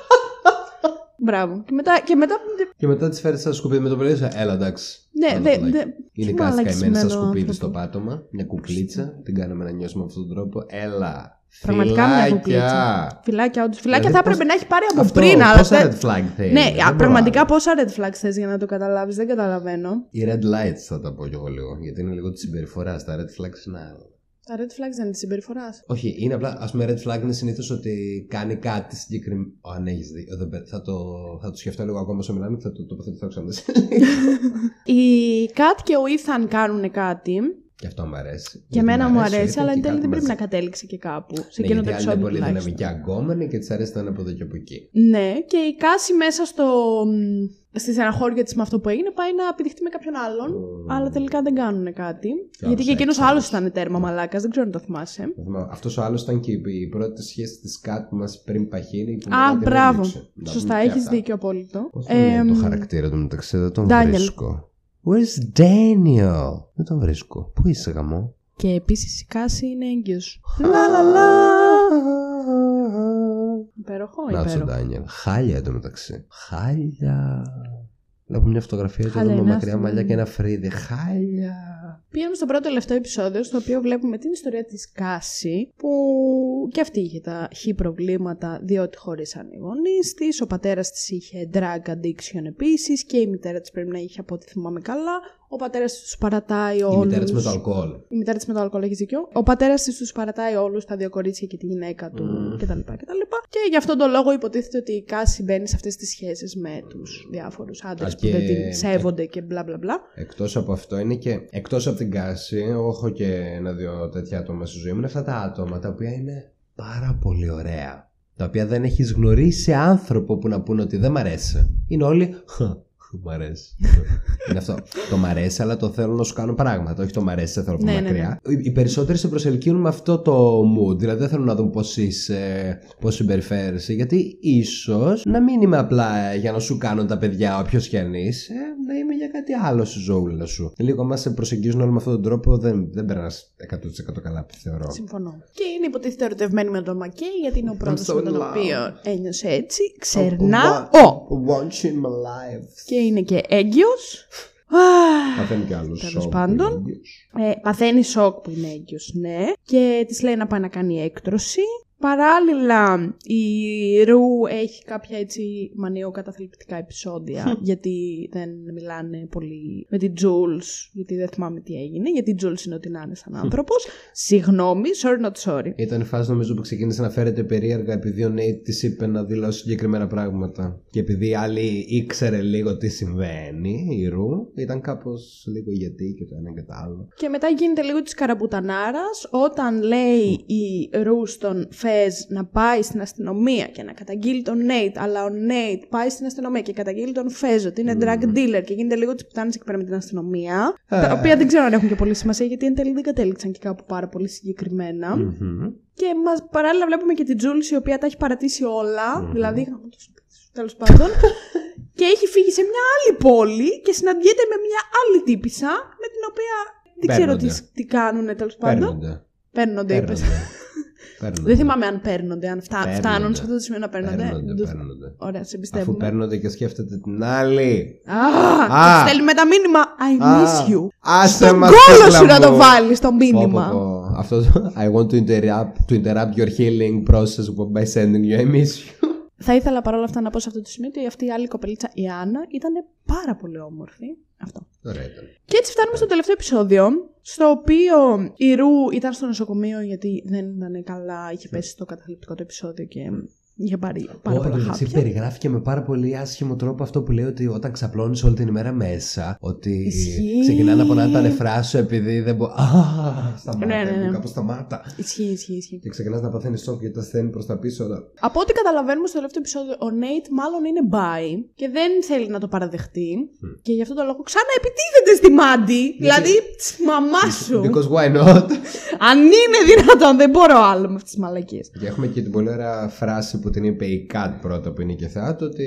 Μπράβο. Και μετά. Και μετά Και μετά τη φέρεις στα σκουπίδια με το παιδί σου. Έλα, εντάξει. ναι, Άλλο δε, φυλάκι. δε, Είναι τι κάτι καημένη στα μαλακισμένο σκουπίδι άνθρωπο. στο πάτωμα. Μια κουκλίτσα. Την κάναμε να νιώσουμε με αυτόν τον τρόπο. Έλα. Πραγματικά μια φυλάκια. κουκλίτσα. Φυλάκια, όντως. Φυλάκια Δηλαδή, θα πώς- έπρεπε να έχει πάρει από Αυτό, πριν, αλλά. Πόσα δεν- red flag θέλει. Ναι, δεν α, μπορώ πραγματικά άλλο. πόσα red flags θες για να το καταλάβεις, δεν καταλαβαίνω. Οι red lights θα τα πω κι εγώ λίγο. Γιατί είναι λίγο τη συμπεριφορά. Τα red flags είναι άλλα. Τα red flags δεν είναι της συμπεριφοράς. Όχι, είναι απλά. Ας πούμε, red flag είναι συνήθως ότι κάνει κάτι συγκεκριμένο. Αν έχεις δει. δεν παι- Θα το, θα το σκεφτώ λίγο ακόμα όσο μιλάμε και θα το τοποθετηθώ ξανά σε λίγο. Η Κατ και ο Ethan κάνουν κάτι. Και αυτό μου αρέσει. Και Γιατί εμένα μ' μου αρέσει ο αρέσει, Ethan αλλά και εν τέλει κάτι δεν πρέπει να μαζί. κατέληξει και κάπου. Σε Ναι, εκείνο γιατί το άλλη είναι επεισόδιο πολύ τουλάχιστον. δυναμική αγκόμενη και τη αρέσει να είναι από εδώ και από εκεί. Ναι, και η Κάση μέσα στο. στη στεναχώρια της με αυτό που έγινε πάει να πηδηχτεί με κάποιον άλλον. Mm. Αλλά τελικά δεν κάνουν κάτι. Και γιατί και άλλος εκείνος έξω, άλλος άλλος. ήταν τέρμα μαλάκας, δεν ξέρω αν το θυμάσαι. Αυτός ο άλλος ήταν και η, η πρώτη σχέση της Κάτ μας πριν παχύνει. Που Α, μετά την μπράβο. έδειξε. Να πούμε Σωστά, και έχεις αυτά. δίκιο απόλυτο. Πώς τον λένε Εμ, το χαρακτήρα του μεταξύ, δεν τον Daniel. βρίσκω. Where's Daniel? Δεν τον βρίσκω. Πού είσαι γαμώ; Και επίσης η Κάση είναι έγκυος. Λα λα λα. Υπέροχο, Να το υπέροχο. Daniel. Χάλια εδώ μεταξύ. Χάλια. Βλέπω μια φωτογραφία του Χάλια εδώ με είναι μακριά αυτό, μαλλιά ναι. και ένα φρύδι. Χάλια. Πήγαμε στο πρώτο τελευταίο επεισόδιο, στο οποίο βλέπουμε την ιστορία της Κάση, που και αυτή είχε τα χι προβλήματα, διότι χωρίσαν οι γονείς της, ο πατέρας της είχε drug addiction επίσης και η μητέρα της πρέπει να είχε από ό,τι θυμάμαι καλά. Ο πατέρας της τους παρατάει Η όλους. μητέρα της με το αλκοόλ. Η μητέρα της με το αλκοόλ έχεις δίκιο. Ο πατέρας της τους παρατάει όλους, τα δύο κορίτσια και τη γυναίκα του Μμμ. κτλ. κτλ. Και γι' αυτόν τον λόγο υποτίθεται ότι η Κάση μπαίνει σε αυτές τις σχέσεις με τους διάφορους άντρες Α, που και- δεν την σέβονται και μπλα μπλα μπλα. Εκτός από αυτό είναι και εκτός από την Κάση, εγώ έχω και ένα-δύο τέτοια άτομα στη ζωή μου. Είναι αυτά τα άτομα τα οποία είναι πάρα πολύ ωραία. Τα οποία δεν έχεις γνωρίσει άνθρωπο που να πούνε ότι δεν μ' αρέσει. Είναι όλοι. «Χα, Μ' αρέσει. είναι αυτό. Το μ' αρέσει, αλλά το θέλω να σου κάνω πράγματα. Όχι το μ' αρέσει, σε θέλω από Ναι, ναι, μακριά. Οι- Οι περισσότεροι σε προσελκύουν με αυτό το mood. Δηλαδή δεν θέλουν να δουν πώς είσαι, πώς συμπεριφέρεσαι. Γιατί ίσως να μην είμαι απλά για να σου κάνουν τα παιδιά όποιος και αν είσαι, να είμαι για κάτι άλλο στη ζωούλα σου. Λίγο μα σε προσεγγίζουν όλοι με αυτόν τον τρόπο, δεν, δεν περνάς 100% καλά, θεωρώ. Συμφωνώ. Και είναι υποτίθεται ερωτευμένη με τον Μακέι, γιατί είναι ο πρώτος so με in τον love. οποίο ένιωσε έτσι. Ξερνά. Oh, Ο! Want you in my life. Και είναι και έγκυος. Παθαίνει κι άλλος Τέλος σοκ που πάντων. είναι έγκυος. Ε, παθαίνει σοκ που είναι έγκυος, ναι. Και της λέει να πάει να κάνει έκτρωση. Παράλληλα, η Ρου έχει κάποια έτσι μανιοκαταθλιπτικά επεισόδια, γιατί δεν μιλάνε πολύ με την Jules, γιατί δεν θυμάμαι τι έγινε, γιατί η Jules είναι ότι να είναι σαν άνθρωπος. Συγγνώμη, sorry not sorry. Ήταν η φάση νομίζω που ξεκίνησε να φέρεται περίεργα επειδή ο Νέιτ της είπε να δηλώσει συγκεκριμένα πράγματα. Και επειδή η άλλη ήξερε λίγο τι συμβαίνει, η Ρου, ήταν κάπως λίγο γιατί και το ένα και το άλλο. Και μετά γίνεται λίγο της καραμπουτανάρας όταν λέει η Ρου στον Φεζ να πάει στην αστυνομία και να καταγγείλει τον Νέιτ, αλλά ο Νέιτ πάει στην αστυνομία και καταγγείλει τον Φεζ ότι είναι drug dealer και γίνεται λίγο τη πουτάνης εκεί πέρα με την αστυνομία. Τα οποία δεν ξέρω αν έχουν και πολύ σημασία γιατί εν τέλει δεν κατέληξαν και κάπου πάρα πολύ συγκεκριμένα. Μμμ. Και μας παράλληλα βλέπουμε και την Τζούλης η οποία τα έχει παρατήσει όλα, δηλαδή γαμώ το σπίτι σου, τέλος πάντων. και έχει φύγει σε μια άλλη πόλη και συναντιέται με μια άλλη τύπησα με την οποία δεν ξέρω τι, Παίρνονται. τι κάνουν τέλος πάντων. Παίρνονται. Παίρνονται, είπες. Παίρνονται. Παίρνονται. Δεν θυμάμαι αν παίρνονται, αν φτά... Παίρνονται. φτάνουν σε αυτό το σημείο να παίρνονται. Παίρνονται, Δεν το- παίρνονται. Ωραία, σε Αφού πιστεύουμε. παίρνονται και σκέφτεται την άλλη. Α, Α. στέλνει με τα μήνυμα I miss you. Άσε Στον μας, κόλο κούκλα σου να το μου. βάλεις στο Πω, μήνυμα. πω, πω. Αυτό το I want to interrupt, to interrupt your healing process by sending you I miss you. Θα ήθελα παρόλα αυτά να πω σε αυτό το σημείο ότι αυτή η άλλη κοπελίτσα, η Άννα, ήταν πάρα πολύ όμορφη. Αυτό. Ωραία ήταν. Και έτσι φτάνουμε στο τελευταίο επεισόδιο, στο οποίο η Ρου ήταν στο νοσοκομείο γιατί δεν ήταν καλά, είχε πέσει στο καταθλιπτικό το επεισόδιο και είχε πάρει πάρα Ω, πολλά εν τω μεταξύ χάπια. περιγράφηκε με πάρα πολύ άσχημο τρόπο αυτό που λέει ότι όταν ξαπλώνεις όλη την ημέρα μέσα, ότι Ισχύει. ξεκινά να πονάνε τα νεφρά σου επειδή δεν μπορεί. Α, σταμάτα, Ναι, ναι, ναι. κάπως σταμάτα. Ισχύει, ισχύει, ισχύει. Και ξεκινάς να παθαίνεις σοκ γιατί τα στέλνει προς τα πίσω. όλα. Από ό,τι καταλαβαίνουμε στο τελευταίο επεισόδιο, ο Νέιτ μάλλον είναι μπάι και δεν θέλει να το παραδεχτεί. Και γι' αυτό το λόγο ξανά επιτίθεται στη Μάντι. Δηλαδή, της μαμάς σου. Because why not? Αν είναι δυνατόν, δεν μπορώ άλλο με αυτές τις μαλακίες. Και έχουμε και την πολύ ωραία φράση που την είπε η Kat πρώτα που είναι και θεάτο ότι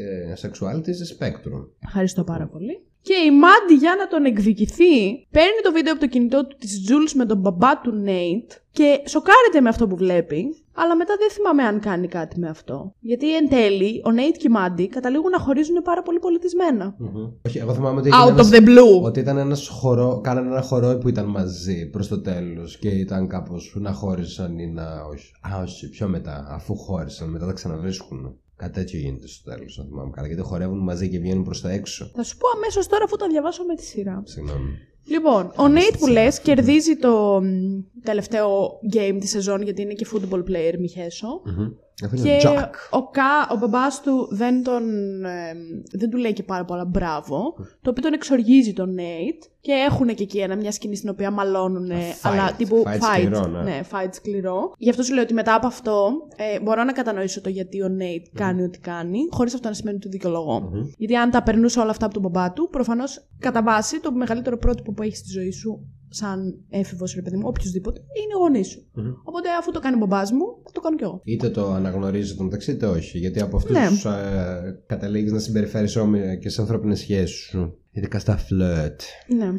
ε, sexuality is a spectrum. Ευχαριστώ πάρα πολύ. Και η Μάντι για να τον εκδικηθεί παίρνει το βίντεο από το κινητό του της Jules με τον μπαμπά του Νέιτ και σοκάρεται με αυτό που βλέπει, αλλά μετά δεν θυμάμαι αν κάνει κάτι με αυτό. Γιατί εν τέλει ο Νέιτ και η Μάντι καταλήγουν να χωρίζουν πάρα πολύ πολιτισμένα. Όχι, εγώ θυμάμαι ότι, Out έγινε of ένας- the blue. ότι ήταν ένας χορό, κάνανε ένα χορό που ήταν μαζί προς το τέλος και ήταν κάπως να χώρισαν ή να όχι. Α, όχι, πιο μετά, αφού χώρισαν, μετά τα ξαναβρίσκουν. Κάτι τέτοιο γίνεται στο τέλος, αν θυμάμαι καλά, γιατί χορεύουν μαζί και βγαίνουν προς τα έξω. Θα σου πω αμέσως τώρα αφού τα διαβάσω με τη σειρά. Συγγνώμη. Λοιπόν, ο Νέιτ που λες κερδίζει το μ, τελευταίο game της σεζόν γιατί είναι και football player, μη χέσω. Μμμ. Αυτό είναι Και ο Jack. ο, Κα, ο μπαμπάς του δεν, τον, εμ, δεν του λέει και πάρα πολλά μπράβο, το οποίο τον εξοργίζει τον Νέιτ και έχουν και εκεί ένα, μια σκηνή στην οποία μαλώνουν, Fight. αλλά τύπου Fight fight. σκληρό, ναι. ναι, fight σκληρό. Γι' αυτό σου λέω ότι μετά από αυτό ε, μπορώ να κατανοήσω το γιατί ο Νέιτ κάνει ό,τι κάνει, χωρίς αυτό να σημαίνει ότι το δικαιολογώ. Γιατί αν τα περνούσε όλα αυτά από τον μπαμπά του, προφανώς κατά βάση το μεγαλύτερο πρότυπο που έχεις στη ζωή σου, σαν έφηβος, ρε παιδί μου, οποιοδήποτε, είναι οι γονείς σου. Μμμ. Οπότε αφού το κάνει ο μπαμπάς μου, θα το κάνω κι εγώ. Είτε το αναγνωρίζεις το μεταξύ, είτε όχι. Γιατί από αυτούς Ναι. ναι. ε, καταλήγεις να συμπεριφέρεσαι όμοια και στις ανθρώπινες σχέσεις σου. Ειδικά στα φλερτ. Ναι.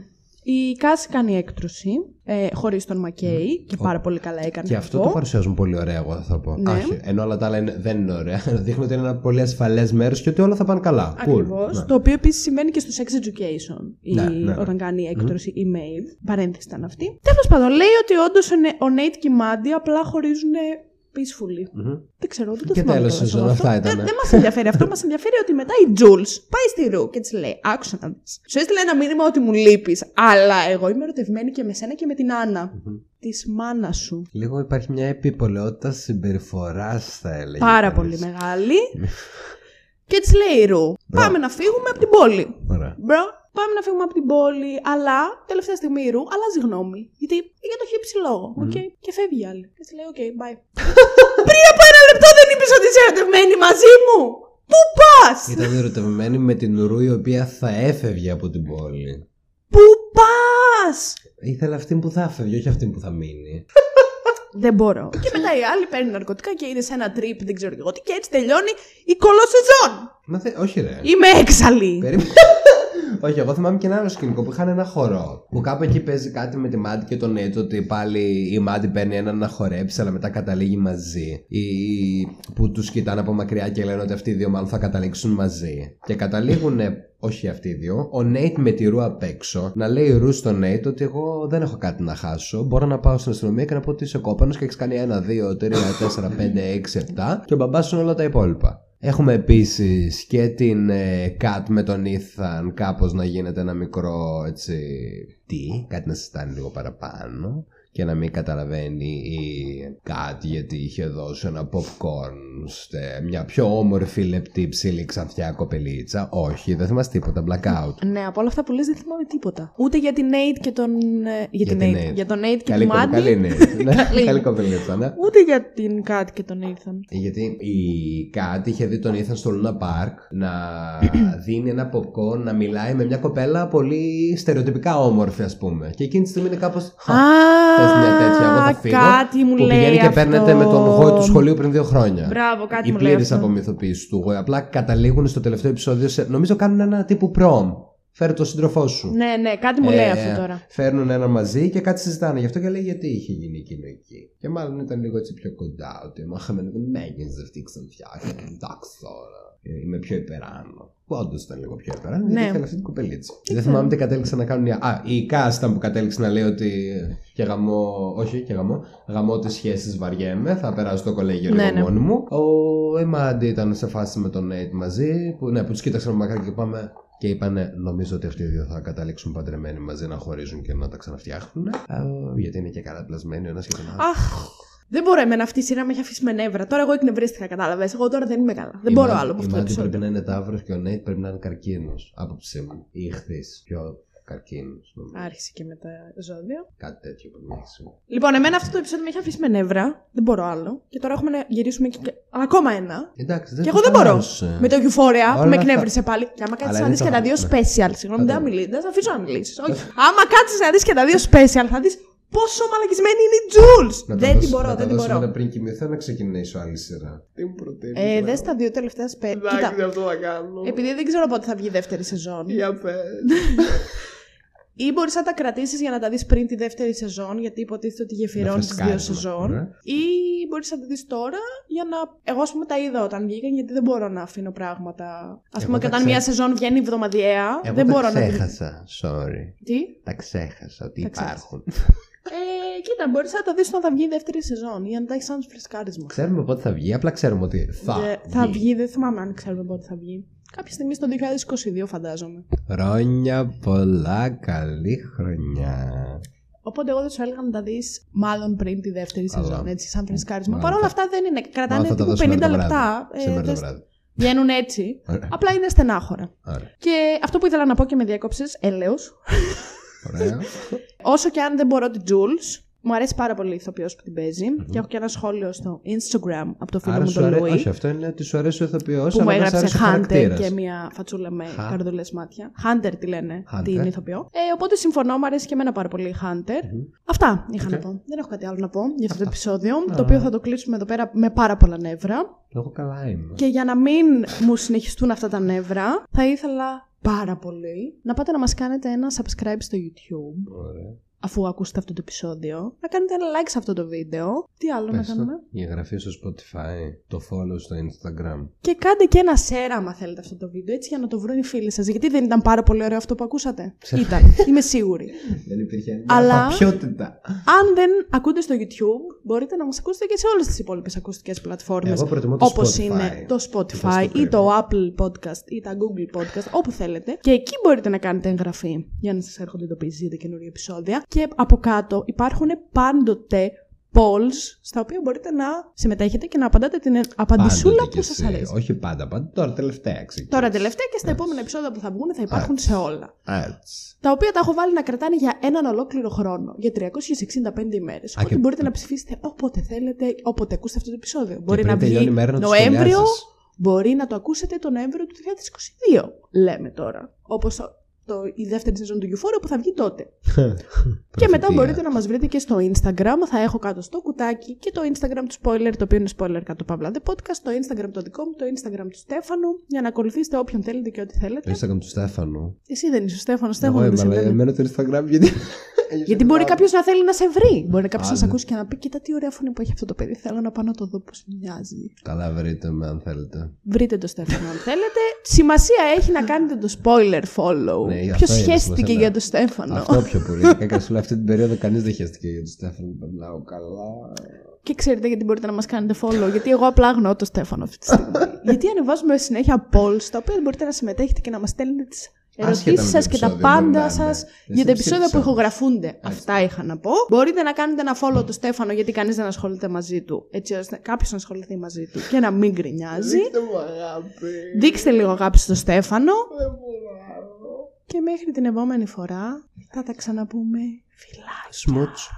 Η Κάση κάνει έκτρωση ε, χωρίς τον Μακέι και πάρα πολύ καλά έκανε. Και αυτό το παρουσιάζουν πολύ ωραία, εγώ θα πω. Ναι. Όχι, ενώ όλα τα άλλα είναι, δεν είναι ωραία. Δείχνουν ότι είναι ένα πολύ ασφαλές μέρος και ότι όλα θα πάνε καλά. Ακριβώς. Cool. Ναι. Το οποίο επίσης συμβαίνει και στο sex education. Η, Ναι, ναι, ναι. Όταν κάνει έκτρωση η Maeve. Παρένθεση ήταν αυτή. Τέλος πάντων, λέει ότι όντως ο Νέιτ και η Μάντι απλά χωρίζουν peacefully. Μμμ. Δεν ξέρω, δεν το Και θυμάμαι. τέλος κιόλας σεζόν, εγώ αυτό. αυτά ήτανε. Δεν, δεν μας ενδιαφέρει αυτό. Μας ενδιαφέρει ότι μετά η Jules πάει στη Ρου και της λέει: Άκουσα να δεις. Σου έστειλε ένα μήνυμα ότι μου λείπεις, αλλά εγώ είμαι ερωτευμένη και με σένα και με την Άννα. Της μάνας σου. Λίγο υπάρχει μια επιπολαιότητα συμπεριφοράς, θα έλεγα. Πάρα κανείς. πολύ μεγάλη. και της λέει η Ρου: Πάμε να φύγουμε από την πόλη. Ωραία. Μπρο, πάμε να φύγουμε από την πόλη. Αλλά τελευταία στιγμή η Rue αλλάζει γνώμη. Γιατί για το Χ, Ψ λόγο. οκ. Και φεύγει η άλλη. Και της λέει: OK, bye. Πριν από ένα λεπτό δεν είπες ότι είσαι ερωτευμένη μαζί μου. Πού πας! Ήταν ερωτευμένη με την Rue η οποία θα έφευγε από την πόλη. Πού πας! Ήθελε αυτή που θα έφευγε, όχι αυτή που θα μείνει. Δεν μπορώ. και μετά η άλλη παίρνει ναρκωτικά και είναι σε ένα trip, δεν ξέρω και εγώ τι, και έτσι τελειώνει η κωλοσεζόν. Μα θε... Όχι, ρε. Είμαι έξαλλη. Περίμενε. Όχι, εγώ θυμάμαι και ένα άλλο σκηνικό που είχαν ένα χορό. Που κάπου εκεί παίζει κάτι με τη Μάντι και τον Νέτο ότι πάλι η Μάντι παίρνει έναν να χορέψει, αλλά μετά καταλήγει μαζί. Ή που τους κοιτάνε από μακριά και λένε ότι αυτοί οι δύο μάλλον θα καταλήξουν μαζί. Και καταλήγουν, όχι αυτοί οι δύο, ο Νέιτ με τη Ρου απ' έξω να λέει Ρου στον Νέιτ ότι εγώ δεν έχω κάτι να χάσω. Μπορώ να πάω στην αστυνομία και να πω ότι είσαι κόπανος και έχεις κάνει ένα, δύο, τρία, τέσσερα, πέντε, έξι, επτά και ο μπαμπάς σου είναι όλα τα υπόλοιπα. Έχουμε επίσης και την ε, Kat με τον Ethan κάπως να γίνεται ένα μικρό έτσι τι, κάτι να συστάνει λίγο παραπάνω και να μην καταλαβαίνει η Kat γιατί είχε δώσει ένα popcorn σε μια πιο όμορφη λεπτή ψηλή ξανθιά κοπελίτσα. Όχι, δεν θυμάσαι τίποτα, blackout. Ναι, από όλα αυτά που λες δεν θυμάμαι τίποτα. Ούτε για την Nate και τον. ε, Για, την την Nate. Nate. Για τον Nate και Καλή, τη κοπε- Mandy. καλή είναι. Ναι, Καλή. Καλή κοπελίτσα, ναι. Ούτε για την Kat και τον Nathan. Γιατί η Κάτ είχε δει τον Ethan στο Luna Park να δίνει ένα popcorn, να μιλάει με μια κοπέλα πολύ στερεοτυπικά όμορφη, ας πούμε. Και εκείνη τη στιγμή είναι κάπως. Θες μια τέτοια, εγώ θα φύγω. κάτι μου που λέει πηγαίνει και αυτό. παίρνεται με τον γόη του σχολείου πριν δύο χρόνια. Μπράβο, κάτι Η μου λέει πλήρη αυτό. απομυθοποίησης του γόη. Απλά καταλήγουν στο τελευταίο επεισόδιο σε. Νομίζω κάνουν ένα τύπου prom. Φέρε τον σύντροφό σου. Ναι, ναι, κάτι μου Ε, λέει αυτό τώρα. Φέρνουν ένα μαζί και κάτι συζητάνε. Γι' αυτό και λέει γιατί είχε γίνει εκείνο εκεί. Και μάλλον ήταν λίγο έτσι πιο κοντά. Ότι μα είχαμε δεν με έγινε αυτή η ξανθιά. Και εντάξει τώρα. Ε, Είμαι πιο υπεράνω. Που όντως ήταν λίγο πιο υπεράνω. Ναι. Γιατί ήθελε αυτή την κοπελίτσα. Δεν θυμάμαι τι κατέληξαν να κάνουν. οι- Α, η Κάσ ήταν που κατέληξε να λέει ότι. Και γαμό. Όχι, και γαμό. Γαμό τις σχέσεις βαριέμαι. Θα περάσω στο κολέγιο Ναι, λίγο ναι. μόνη μου. Ο Εμάντι ήταν σε φάση με τον Νέιτ μαζί. Που, ναι, που τους κοίταξαν με μακριά και πάμε. Και είπανε, νομίζω ότι αυτοί οι δύο θα καταλήξουν παντρεμένοι μαζί να χωρίζουν και να τα ξαναφτιάχνουν. Α, γιατί είναι και καλά πλασμένοι ο ένας και τον άλλο. Αχ. Δεν μπορώ εμένα αυτή η σειρά με έχει αφήσει με νεύρα. Τώρα εγώ εκνευρίστηκα, κατάλαβες. Εγώ τώρα δεν είμαι καλά. Δεν μπορώ άλλο από αυτό Η το Μάντι επεισόδιο. πρέπει να είναι ταύρος και ο Νέιτ πρέπει να είναι καρκίνος. Άποψή μου. Ή ηχθή. Πιο καρκίνος. Άρχισε και με τα ζώδια. Κάτι τέτοιο πρέπει να έχει. Λοιπόν, εμένα αυτό το επεισόδιο με έχει αφήσει με νεύρα. Δεν μπορώ άλλο. Και τώρα έχουμε να γυρίσουμε και... ακόμα ένα. Εντάξει, δεν Και το εγώ δεν μπορώ. χαλάρωσε. Με το Euphoria που Όλα με αυτά- εκνεύρισε πάλι. Και άμα κάτσεις Αλλά να είναι δει και το- τα δύο ναι. special. Συγγνώμη, δεν θα Κατάλαβα. μιλήσεις. Δεν θα αφήσω να μιλήσεις. Όχι. άμα κάτσεις να δεις και τα δύο special, θα δεις Πόσο μαλακισμένη είναι η Jules! Να τα δεν την δώσω- μπορώ, να δεν τα την δώσουμε μπορώ. να πριν κοιμηθώ να ξεκινήσω άλλη σειρά. Τι μου προτείνεις. Ε, τώρα; δες τα δύο τελευταία σπέ... Κοίτα, Εντάξει, αυτό θα κάνω. επειδή δεν ξέρω πότε θα βγει η δεύτερη σεζόν. Για πες. Ή μπορείς να τα κρατήσεις για να τα δεις πριν τη δεύτερη σεζόν, γιατί υποτίθεται ότι γεφυρώνεις τις δύο φρεσκάρισμα, σεζόν. ωραία. Ή μπορείς να τα δεις τώρα για να. Εγώ, ας πούμε, τα είδα όταν βγήκαν, γιατί δεν μπορώ να αφήνω πράγματα. Α Εγώ πούμε, και τα όταν ξέ- μία σεζόν βγαίνει εβδομαδιαία, Εγώ δεν τα μπορώ να. την- ξέχασα, sorry. Τι; Τα ξέχασα ότι Τα ξέχασες. υπάρχουν. Ε, κοίτα, μπορείς να τα δεις όταν θα βγει η δεύτερη σεζόν, για να τα έχεις σαν φρεσκάρισμα. Ξέρουμε πότε θα βγει, απλά ξέρουμε ότι θα, Δε- θα βγει, δεν θυμάμαι αν ξέρουμε πότε θα βγει. Κάποια στιγμή στο 2022, φαντάζομαι. Χρόνια πολλά, καλή χρονιά. Οπότε εγώ δεν σου έλεγα να τα δεις μάλλον πριν τη δεύτερη Καλά. σεζόν, έτσι, σαν φρεσκάρισμα. Μάλλον Παρ' όλα θα- αυτά δεν είναι. Κρατάνε Μάλλον θα τα τύπου δώσουμε 50 το βράδυ. λεπτά. ε, Σήμερα το δεν- βράδυ. Βγαίνουν έτσι. Ωραία. Απλά είναι στενάχωρα. Ωραία. Και αυτό που ήθελα να πω και με διέκοψες, έλεος. Ωραία. Όσο και αν δεν μπορώ την Jules, μου αρέσει πάρα πολύ η ηθοποιός που την παίζει. Και έχω και ένα σχόλιο στο Instagram από το φίλο Άρα μου σου τον αρέσει. Λουί. Όχι, αυτό είναι ότι σου αρέσει ο ηθοποιός, Που μου αλλά δεν σου έγραψε αρέσει ο Hunter χαρακτήρας. και μια φατσούλα με Χα- καρδουλές μάτια. Hunter τη λένε Hunter. την ηθοποιό. Ε, οπότε συμφωνώ, μου αρέσει και εμένα πάρα πολύ η Hunter. Αυτά είχα να πω. Δεν έχω κάτι άλλο να πω για αυτό το επεισόδιο. Το οποίο θα το κλείσουμε εδώ πέρα με πάρα πολλά νεύρα. Εγώ καλά είμαι. Και για να μην μου συνεχιστούν αυτά τα νεύρα, θα ήθελα πάρα πολύ να πάτε να μας κάνετε ένα subscribe στο YouTube, Ωραία. Αφού ακούσετε αυτό το επεισόδιο. Να κάνετε ένα like σε αυτό το βίντεο. Τι άλλο να Πες το. κάνουμε; Η εγγραφή στο Spotify, το follow στο Instagram. Και κάντε και ένα share άμα θέλετε αυτό το βίντεο, έτσι για να το βρουν οι φίλοι σας. Γιατί δεν ήταν πάρα πολύ ωραίο αυτό που ακούσατε; Ήταν, είμαι σίγουρη. Δεν υπήρχε Αλλά- ποιότητα. Αν δεν ακούτε στο YouTube, μπορείτε να μας ακούσετε και σε όλες τις υπόλοιπες ακουστικές πλατφόρμες. Εγώ προτιμώ το όπως Spotify. είναι το Το Spotify στο ή το Premium. Apple Podcast ή τα Google Podcast, όπου θέλετε. Και εκεί μπορείτε να κάνετε εγγραφή για να σας έρχονται ειδοποιήσεις για καινούργια επεισόδια. Και από κάτω υπάρχουν πάντοτε polls στα οποία μπορείτε να συμμετέχετε και να απαντάτε την απαντησούλα Πάντοτε κι που σας εσύ. αρέσει. Όχι πάντα, πάντα. Τώρα τελευταία ξεκίνησε. Τώρα τελευταία και στα επόμενα επεισόδια που θα βγουν θα υπάρχουν σε όλα. Έτσι. Τα οποία τα έχω βάλει να κρατάνε για έναν ολόκληρο χρόνο. Για 365 ημέρε. Οπότε και- μπορείτε να ψηφίσετε όποτε θέλετε, όποτε ακούσετε αυτό το επεισόδιο. Μπορεί πριν να βγει τελειώνει η μέρα να το Νοέμβριο, σχολιάσεις. μπορεί να το ακούσετε το Νοέμβριο του 2022. Λέμε τώρα. Όπως το, η δεύτερη σεζόν του Euphoria που θα βγει τότε. και μετά Προφητεία. μπορείτε να μας βρείτε και στο Instagram. Θα έχω κάτω στο κουτάκι και το Instagram του Spoiler, το οποίο είναι Spoiler κάτω Παύλα The Podcast, το Instagram το δικό μου, το Instagram του Στέφανου, για να ακολουθήσετε όποιον θέλετε και ό,τι θέλετε. Το Instagram του Στέφανου. Εσύ δεν είσαι ο Στέφανος, Εγώ Στέφανο είμαι, δεν σε αλλά λένε. εμένα το Instagram γιατί. Γιατί μπορεί κάποιος να θέλει να σε βρει. Μπορεί κάποιος να Άντε. σε ακούσει και να πει: Κοίτα τι ωραία φωνή που έχει αυτό το παιδί. Θέλω να πάω να το δω πώς μοιάζει. Καλά, βρείτε με αν θέλετε. Βρείτε το Στέφανο αν θέλετε. Σημασία έχει να κάνετε το spoiler follow. Ναι, Ποιος αυτό είναι σχέστηκε σημασία. για το Στέφανο; Αυτό πιο πολύ. Κακά σου λέω αυτή την περίοδο κανείς δεν χαίστηκε για τον Στέφανο. Περνάω καλά. Και ξέρετε γιατί μπορείτε να μας κάνετε follow. Γιατί εγώ απλά αγνοώ το Στέφανο αυτή τη στιγμή. γιατί ανεβάζουμε συνέχεια polls τα οποία μπορείτε να συμμετέχετε και να μας στέλνετε τις Άσχετα ερωτήσεις με σας το και τα επεισόδιο, μπορεί πάντα να σας είναι. για τα Εσύ επεισόδια που ψήφισες. ηχογραφούνται. Αυτά είχα να πω. Μπορείτε να κάνετε ένα follow το Στέφανο γιατί κανείς δεν ασχολείται μαζί του. Έτσι ώστε κάποιος να ασχοληθεί μαζί του και να μην γκρινιάζει. μου αγάπη. Δείξτε λίγο αγάπη στο Στέφανο. Και μέχρι την επόμενη φορά θα τα ξαναπούμε. Φιλάκια. Σμούτσο.